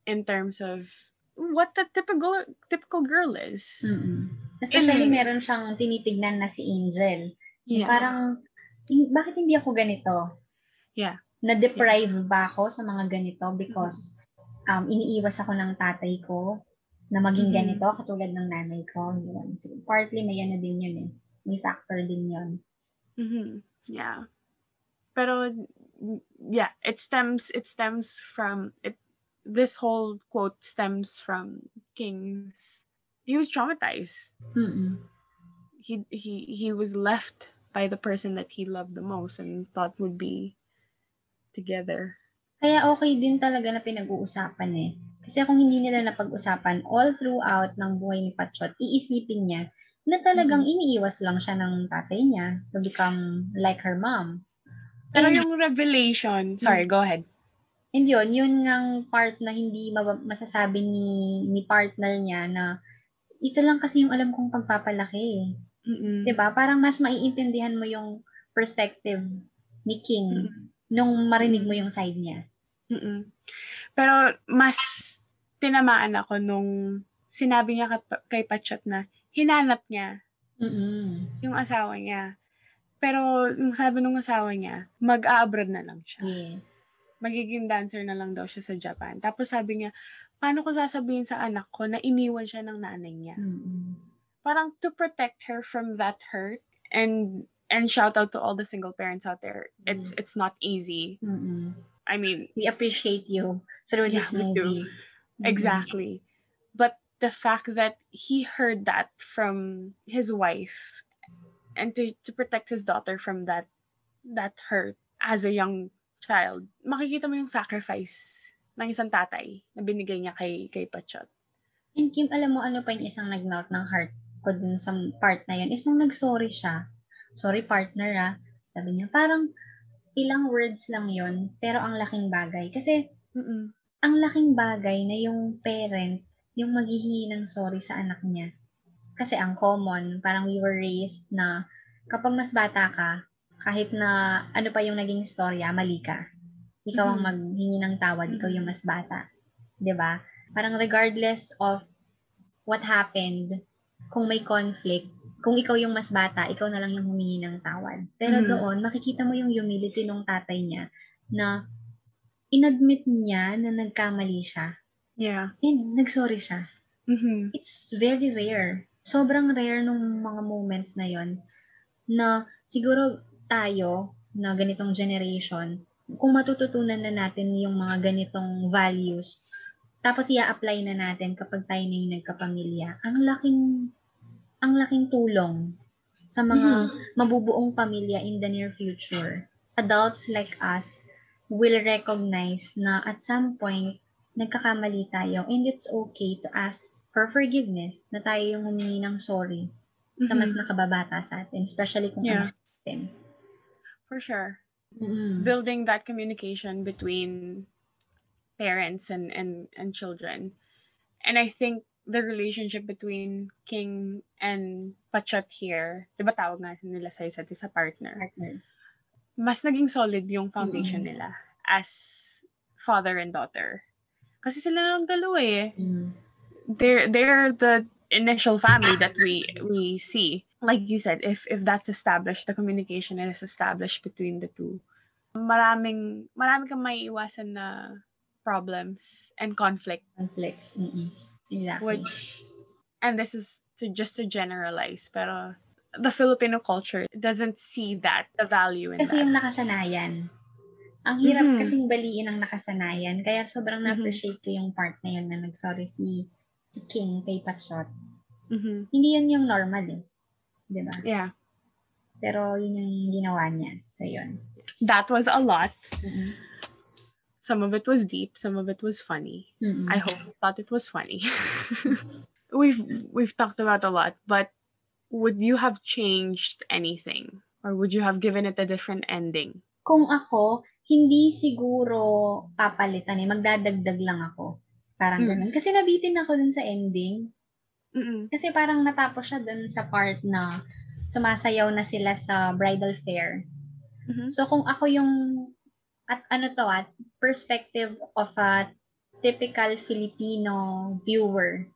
A: in terms of what the typical typical girl is.
B: Mm-mm. Especially,
A: In-
B: meron siyang tinitignan na si Angel.
A: Yeah.
B: Parang, "Hin- bakit hindi ako ganito?
A: Yeah.
B: Na-deprive ba ako sa mga ganito because um, iniiwas ako ng tatay ko na maging
A: Mhm.
B: ganito katulad ng nanay ko. Yun. So, partly may ano din yun eh. May factor din yun.
A: hmm Yeah. Pero yeah, it stems it stems from it this whole quote stems from King's he was traumatized.
B: Mm-mm.
A: He he he was left by the person that he loved the most and thought would be together.
B: Kaya okay din talaga na pinag-uusapan eh. Kasi kung hindi nila napag-usapan all throughout ng buhay ni Patchot, iisipin niya na talagang iniiwas lang siya ng tatay niya to become like her mom.
A: Pero
B: And-
A: yung revelation, sorry, go ahead.
B: And yun, yun ngang part na hindi mab- masasabi ni, ni partner niya na ito lang kasi yung alam kong pagpapalaki. eh."
A: Mm-mm.
B: 'Di ba Parang mas maiintindihan mo yung perspective ni King
A: Mm.
B: nung marinig mo yung side niya.
A: Mm-mm. Pero mas tinamaan ako nung sinabi niya kay, kay Pachot na hinanap niya
B: Mm-mm.
A: yung asawa niya. Pero nung sabi nung asawa niya, mag-a-abroad na lang siya.
B: Yes.
A: Magiging dancer na lang daw siya sa Japan. Tapos sabi niya, paano ko sasabihin sa anak ko na iniwan siya ng nanay niya?
B: Mm-mm.
A: Parang to protect her from that hurt and and shout out to all the single parents out there. It's
B: Yes.
A: it's not easy.
B: Mm-mm.
A: I mean,
B: We appreciate you through
A: Yeah,
B: this movie. Mm-mm.
A: Exactly. But the fact that he heard that from his wife and to, to protect his daughter from that that hurt as a young child, makikita mo yung sacrifice ng isang tatay na binigay niya kay kay Pachot.
B: And Kim, alam mo ano pa yung isang nag-melt ng heart ko dun sa part na yun is nung nag-sorry siya. Sorry partner ah. Sabi niya, parang ilang words lang yon pero ang laking bagay. Kasi
A: Mm-mm.
B: ang laking bagay na yung parent yung maghihingi ng sorry sa anak niya. Kasi ang common, parang we were raised na kapag mas bata ka, kahit na ano pa yung naging storya, mali ka. Ikaw ang
A: Mhm.
B: maghingi ng tawad, ikaw yung mas bata. 'Di ba? Parang regardless of what happened, kung may conflict, kung ikaw yung mas bata, ikaw na lang yung humingi ng tawad. Pero
A: Mhm.
B: doon, makikita mo yung humility ng tatay niya na inadmit niya na nagkamali siya
A: Yeah.
B: and nagsorry siya.
A: Mhm.
B: It's very rare. Sobrang rare nung mga moments na yon na siguro tayo na ganitong generation, kung matututunan na natin yung mga ganitong values, tapos i-apply na natin kapag tayo na yung nagkapamilya, ang laking ang laking tulong sa mga mabubuong pamilya in the near future. Adults like us will recognize na at some point nagkakamali tayo and it's okay to ask for forgiveness na tayo yung humingi ng sorry sa mas
A: Mhm.
B: nakababata sa atin, especially kung
A: Yeah.
B: anak natin.
A: For sure.
B: Mm-mm.
A: Building that communication between parents and and and children. And I think the relationship between King and Pachot here, di ba tawag nga nila sa isa't isa partner,
B: Partner.
A: mas naging solid yung foundation
B: Mm.
A: nila as father and daughter. Kasi sila lang dalawa eh.
B: Mm.
A: They're, they're the initial family that we we see. Like you said, if if that's established, the communication is established between the two. Maraming, maraming kang maiiwasan na problems and conflict
B: Conflicts. Mm-mm. Exactly.
A: which and this is to just to generalize pero the Filipino culture doesn't see that the value in
B: Kasi
A: that.
B: yung nakasanayan. Ang hirap
A: Mhm.
B: kasing baliin ang nakasanayan. Kaya sobrang
A: Mhm.
B: na-appreciate ko yung part na yun na nag-sorry si, si King kay Patshot.
A: Mhm.
B: Hindi yun yung normal eh. Di ba?
A: Yeah,
B: Pero yun yung ginawa niya. So yun.
A: that was a lot.
B: Mm-mm.
A: Some of it was deep, some of it was funny.
B: Mm-mm.
A: I hope you thought it was funny. we've we've talked about a lot, but would you have changed anything or would you have given it a different ending?
B: Kung ako, hindi siguro papalitan eh. Magdadagdag lang ako. Parang
A: Mm.
B: ganun. Kasi nabitin ako dun sa ending.
A: Mm-mm.
B: Kasi parang natapos siya dun sa part na sumasayaw na sila sa bridal fair.
A: Mhm.
B: So kung ako yung at ano to at perspective of a typical Filipino viewer,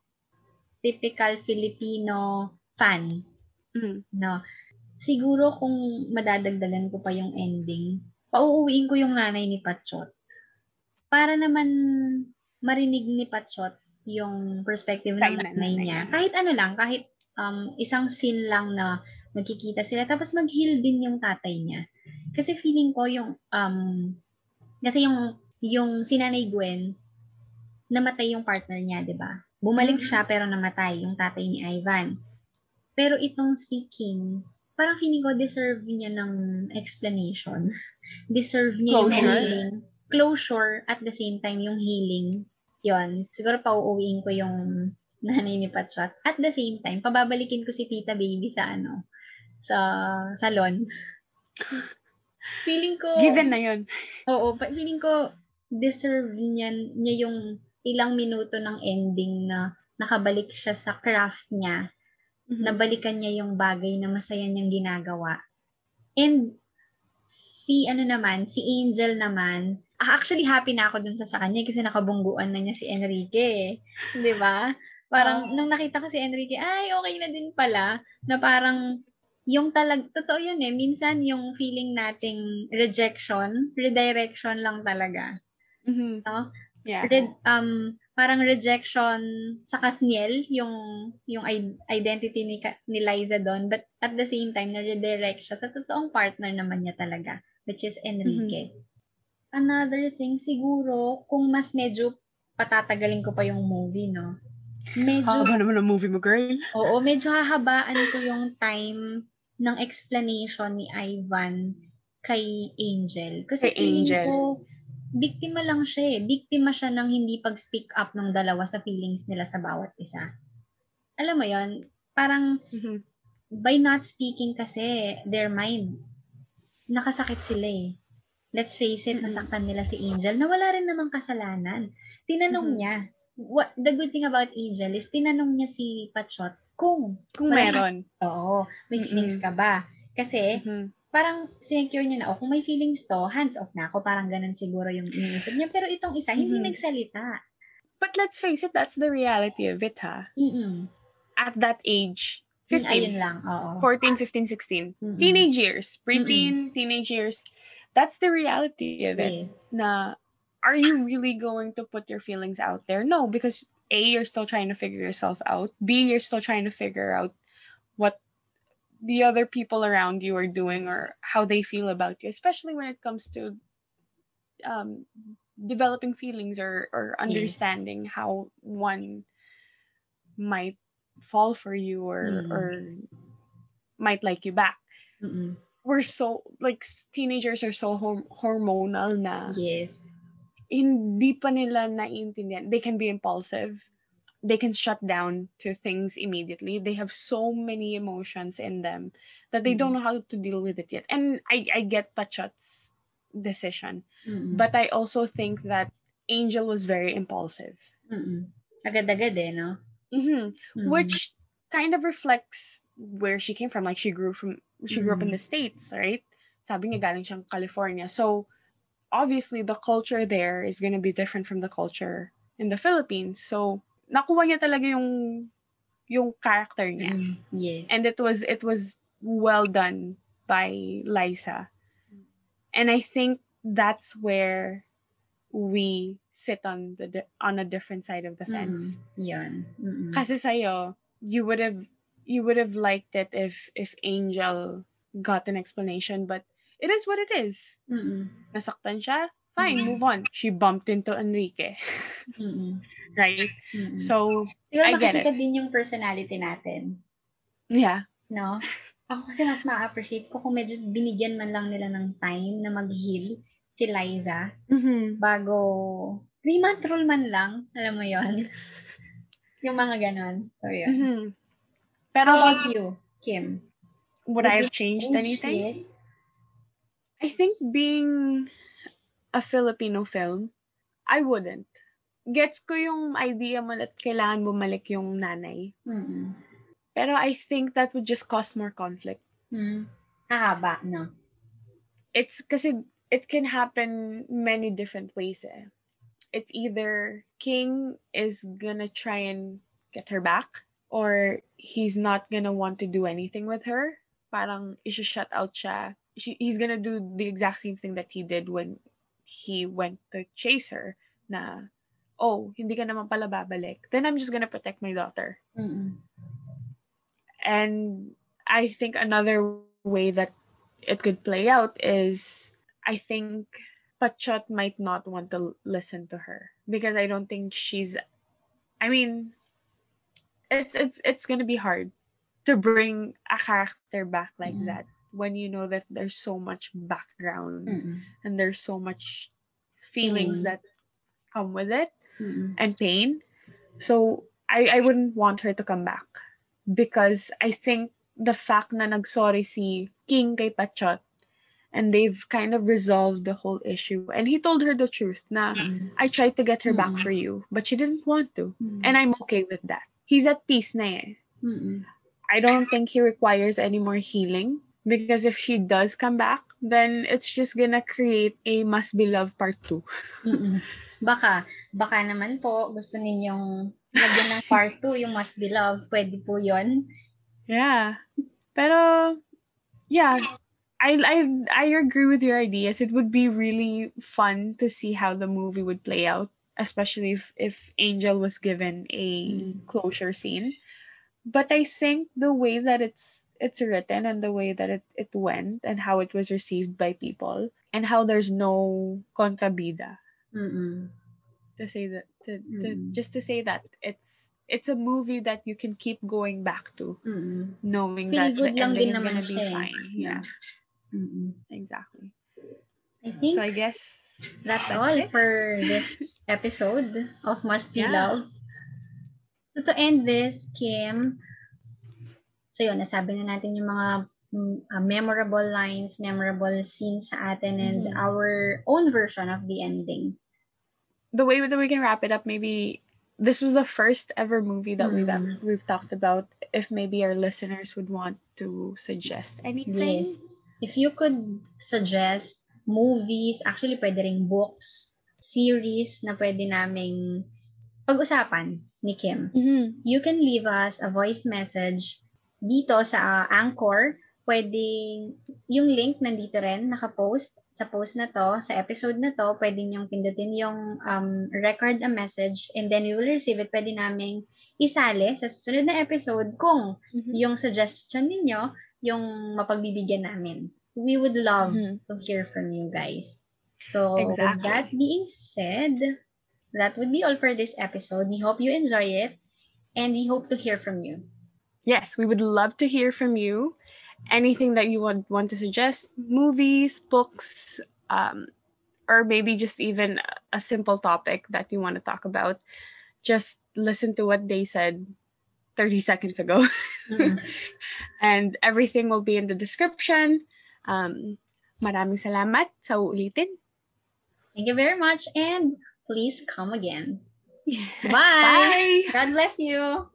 B: typical Filipino fan,
A: Mhm.
B: no. Siguro kung madadagdagan ko pa yung ending, pauuwiin ko yung nanay ni Patchot. Para naman marinig ni Patchot yung perspective
A: Side
B: ng nanay
A: nanay
B: niya. Kahit ano lang, kahit um, isang scene lang na magkikita sila. Tapos mag-heal din yung tatay niya. Kasi feeling ko yung, um, kasi yung, yung si Nanay Gwen, namatay yung partner niya, di ba? Bumalik siya pero namatay yung tatay ni Ivan. Pero itong si King, parang feeling ko deserve niya ng explanation. deserve niya yung
A: Closure.
B: healing. Closure at the same time yung healing. Yon, siguro pauuwiin ko yung nanay ni Patshot. At the same time, pababalikin ko si Tita Baby sa ano, sa salon. feeling ko,
A: Given na yun.
B: oo, feeling ko, deserve niya, niya yung ilang minuto ng ending na nakabalik siya sa craft niya
A: Mhm.
B: nabalikan niya yung bagay na masaya niyang ginagawa. And si ano naman, si Angel naman, actually happy na ako dun sa sa kanya kasi nakabungguan na niya si Enrique. eh. 'Di ba? Parang
A: Ah.
B: nung nakita ko si Enrique, ay okay na din pala na parang yung talag, totoo yun eh, minsan yung feeling nating rejection, redirection lang talaga.
A: Mhm.
B: No?
A: Yeah.
B: Red, um, parang rejection sa Kathniel, yung, yung identity ni, ni Liza doon, but at the same time, na-redirect siya sa totoong partner naman niya talaga, which is Enrique. Another thing, siguro, kung mas medyo patatagalin ko pa yung movie, no? Medyo,
A: Haba naman ang movie mo, girl.
B: oo, medyo hahabaan ko yung time ng explanation ni Ivan kay Angel. Kasi
A: Kay Angel.
B: ko, biktima lang siya eh. Biktima siya ng hindi pag-speak up ng dalawa sa feelings nila sa bawat isa. Alam mo yon parang
A: Mhm.
B: by not speaking kasi, their mind, nakasakit sila eh. Let's face it, nasaktan nila si Angel na wala rin namang kasalanan. Tinanong
A: Mhm.
B: niya, what, the good thing about Angel is tinanong niya si Pachot kung,
A: Kung meron.
B: oo, may
A: Mm-mm.
B: feelings ka ba? Kasi,
A: Mhm.
B: parang sinecure niya na, oh, kung may feelings to, hands off na ako. Parang ganun siguro yung iniisip niya. Pero itong isa, hindi
A: Mhm.
B: nagsalita.
A: But let's face it, that's the reality of it, ha?
B: Mm-mm.
A: At that age,
B: Ayun
A: 15,
B: lang, oo.
A: 14, 15, 16.
B: Mm-mm.
A: Teenage years, preteen, teenage years. That's the reality of it.
B: Yes.
A: Na, are you really going to put your feelings out there? No, because A, you're still trying to figure yourself out. B, you're still trying to figure out what the other people around you are doing or how they feel about you, especially when it comes to um, developing feelings or, or understanding how one might fall for you or
B: Mm.
A: or might like you back.
B: Mm-mm.
A: We're so like teenagers are so horm- hormonal na
B: Yes.
A: hindi pa nila naiintindihan. They can be impulsive. They can shut down to things immediately. They have so many emotions in them that they don't know how to deal with it yet. And I, I get Pachot's decision.
B: Mm-mm.
A: But I also think that Angel was very impulsive.
B: Mm-mm. Agad-agad eh, no?
A: hmm
B: Mm.
A: Which kind of reflects where she came from. Like she grew from she grew up in
B: Mhm.
A: the States, right? Sabi niya galing siyang California. So obviously the culture there is gonna be different from the culture in the Philippines. So nakuha niya talaga yung yung character niya.
B: Mm. Yes.
A: And it was it was well done by Liza. And I think that's where we sit on the on a different side of the fence.
B: Mm. Yun. Mm-mm.
A: Kasi sa'yo, you would have you would have liked it if if Angel got an explanation, but it is what it is.
B: Mm-mm.
A: Nasaktan siya, fine,
B: Mm.
A: move on. She bumped into Enrique,
B: Mm-mm.
A: right?
B: Mm-mm.
A: So,
B: Siguro
A: I get
B: makikita din yung personality natin.
A: yeah.
B: No? Ako kasi mas ma-appreciate ko kung medyo binigyan man lang nila ng time na mag-heal si Liza
A: Mm-hmm.
B: bago three-month rule man lang. Alam mo yon Yung mga ganon. So, yun.
A: Mm-hmm.
B: How
A: Pero,
B: about you, Kim?
A: would I have changed anything?
B: Yes.
A: I think being a Filipino film, I wouldn't. Gets ko yung idea mo that kailangan bumalik yung nanay.
B: Mm-mm.
A: Pero I think that would just cause more conflict.
B: Mm. Hahaba, no?
A: It's kasi it can happen many different ways eh. It's either King is gonna try and get her back or he's not gonna want to do anything with her. Parang i-shut out siya. She, he's gonna do the exact same thing that he did when he went to chase her na oh, hindi ka naman pala babalik. Then I'm just gonna protect my daughter.
B: Mm-mm.
A: And I think another way that it could play out is I think Pachot might not want to listen to her because I don't think she's I mean it's it's it's going to be hard to bring a character back like
B: Mhm.
A: that when you know that there's so much background
B: Mm-mm.
A: and there's so much feelings
B: Pain.
A: that come with it
B: Mm-mm.
A: and pain. So I I wouldn't want her to come back because I think the fact na nagsorry si King kay Pachot and they've kind of resolved the whole issue. And he told her the truth na
B: Mm-mm.
A: I tried to get her back
B: Mm.
A: for you, but she didn't want to.
B: Mm-mm.
A: And I'm okay with that. He's at peace na eh.
B: Mm-mm.
A: I don't think he requires any more healing because if she does come back, then it's just gonna create a must be love part 2.
B: Mm-mm. Baka, baka naman po gusto ninyong lagyan ng part 2 yung must be love. Pwede po yon
A: Yeah. Pero yeah, I I I agree with your ideas. It would be really fun to see how the movie would play out, especially if if Angel was given a
B: Mm.
A: closure scene. But I think the way that it's it's written and the way that it, it went and how it was received by people and how there's no contrabida
B: Mm-mm.
A: to say that to, to
B: Mm.
A: just to say that it's it's a movie that you can keep going back to
B: Mm-mm.
A: knowing
B: Feel
A: that the ending is gonna be
B: siya eh.
A: fine yeah
B: Mm-mm.
A: exactly
B: I think
A: so i guess
B: that's,
A: that's
B: all
A: it.
B: for this episode of Must Be
A: Yeah.
B: Love. So to end this, Kim, so yun, nasabi na natin yung mga uh, memorable lines, memorable scenes sa atin and
A: Mhm.
B: our own version of the ending.
A: the way that we can wrap it up maybe this was the first ever movie that we've
B: Mm.
A: we've talked about if maybe our listeners would want to suggest anything
B: If you could suggest movies, actually pwede rin books, series na pwede naming pag-usapan ni Kim.
A: Mhm.
B: You can leave us a voice message dito sa uh, Anchor. Pwedeng, yung link nandito rin, nakapost sa post na to, sa episode na to, pwede niyong pindutin yung um, record a message and then we will receive it. Pwede naming isali sa susunod na episode kung
A: Mhm.
B: yung suggestion ninyo, yung mapagbibigyan namin. We would love
A: Mhm.
B: to hear from you guys. So,
A: Exactly.
B: with that being said, that would be all for this episode. We hope you enjoy it and we hope to hear from you.
A: yes we would love to hear from you anything that you would want to suggest movies books um, or maybe just even a simple topic that you want to talk about just listen to what they said 30 seconds ago
B: Mm.
A: and everything will be in the description um, maraming salamat sa uulitin
B: Thank you very much and please come again.
A: Bye!
B: Bye. God bless you.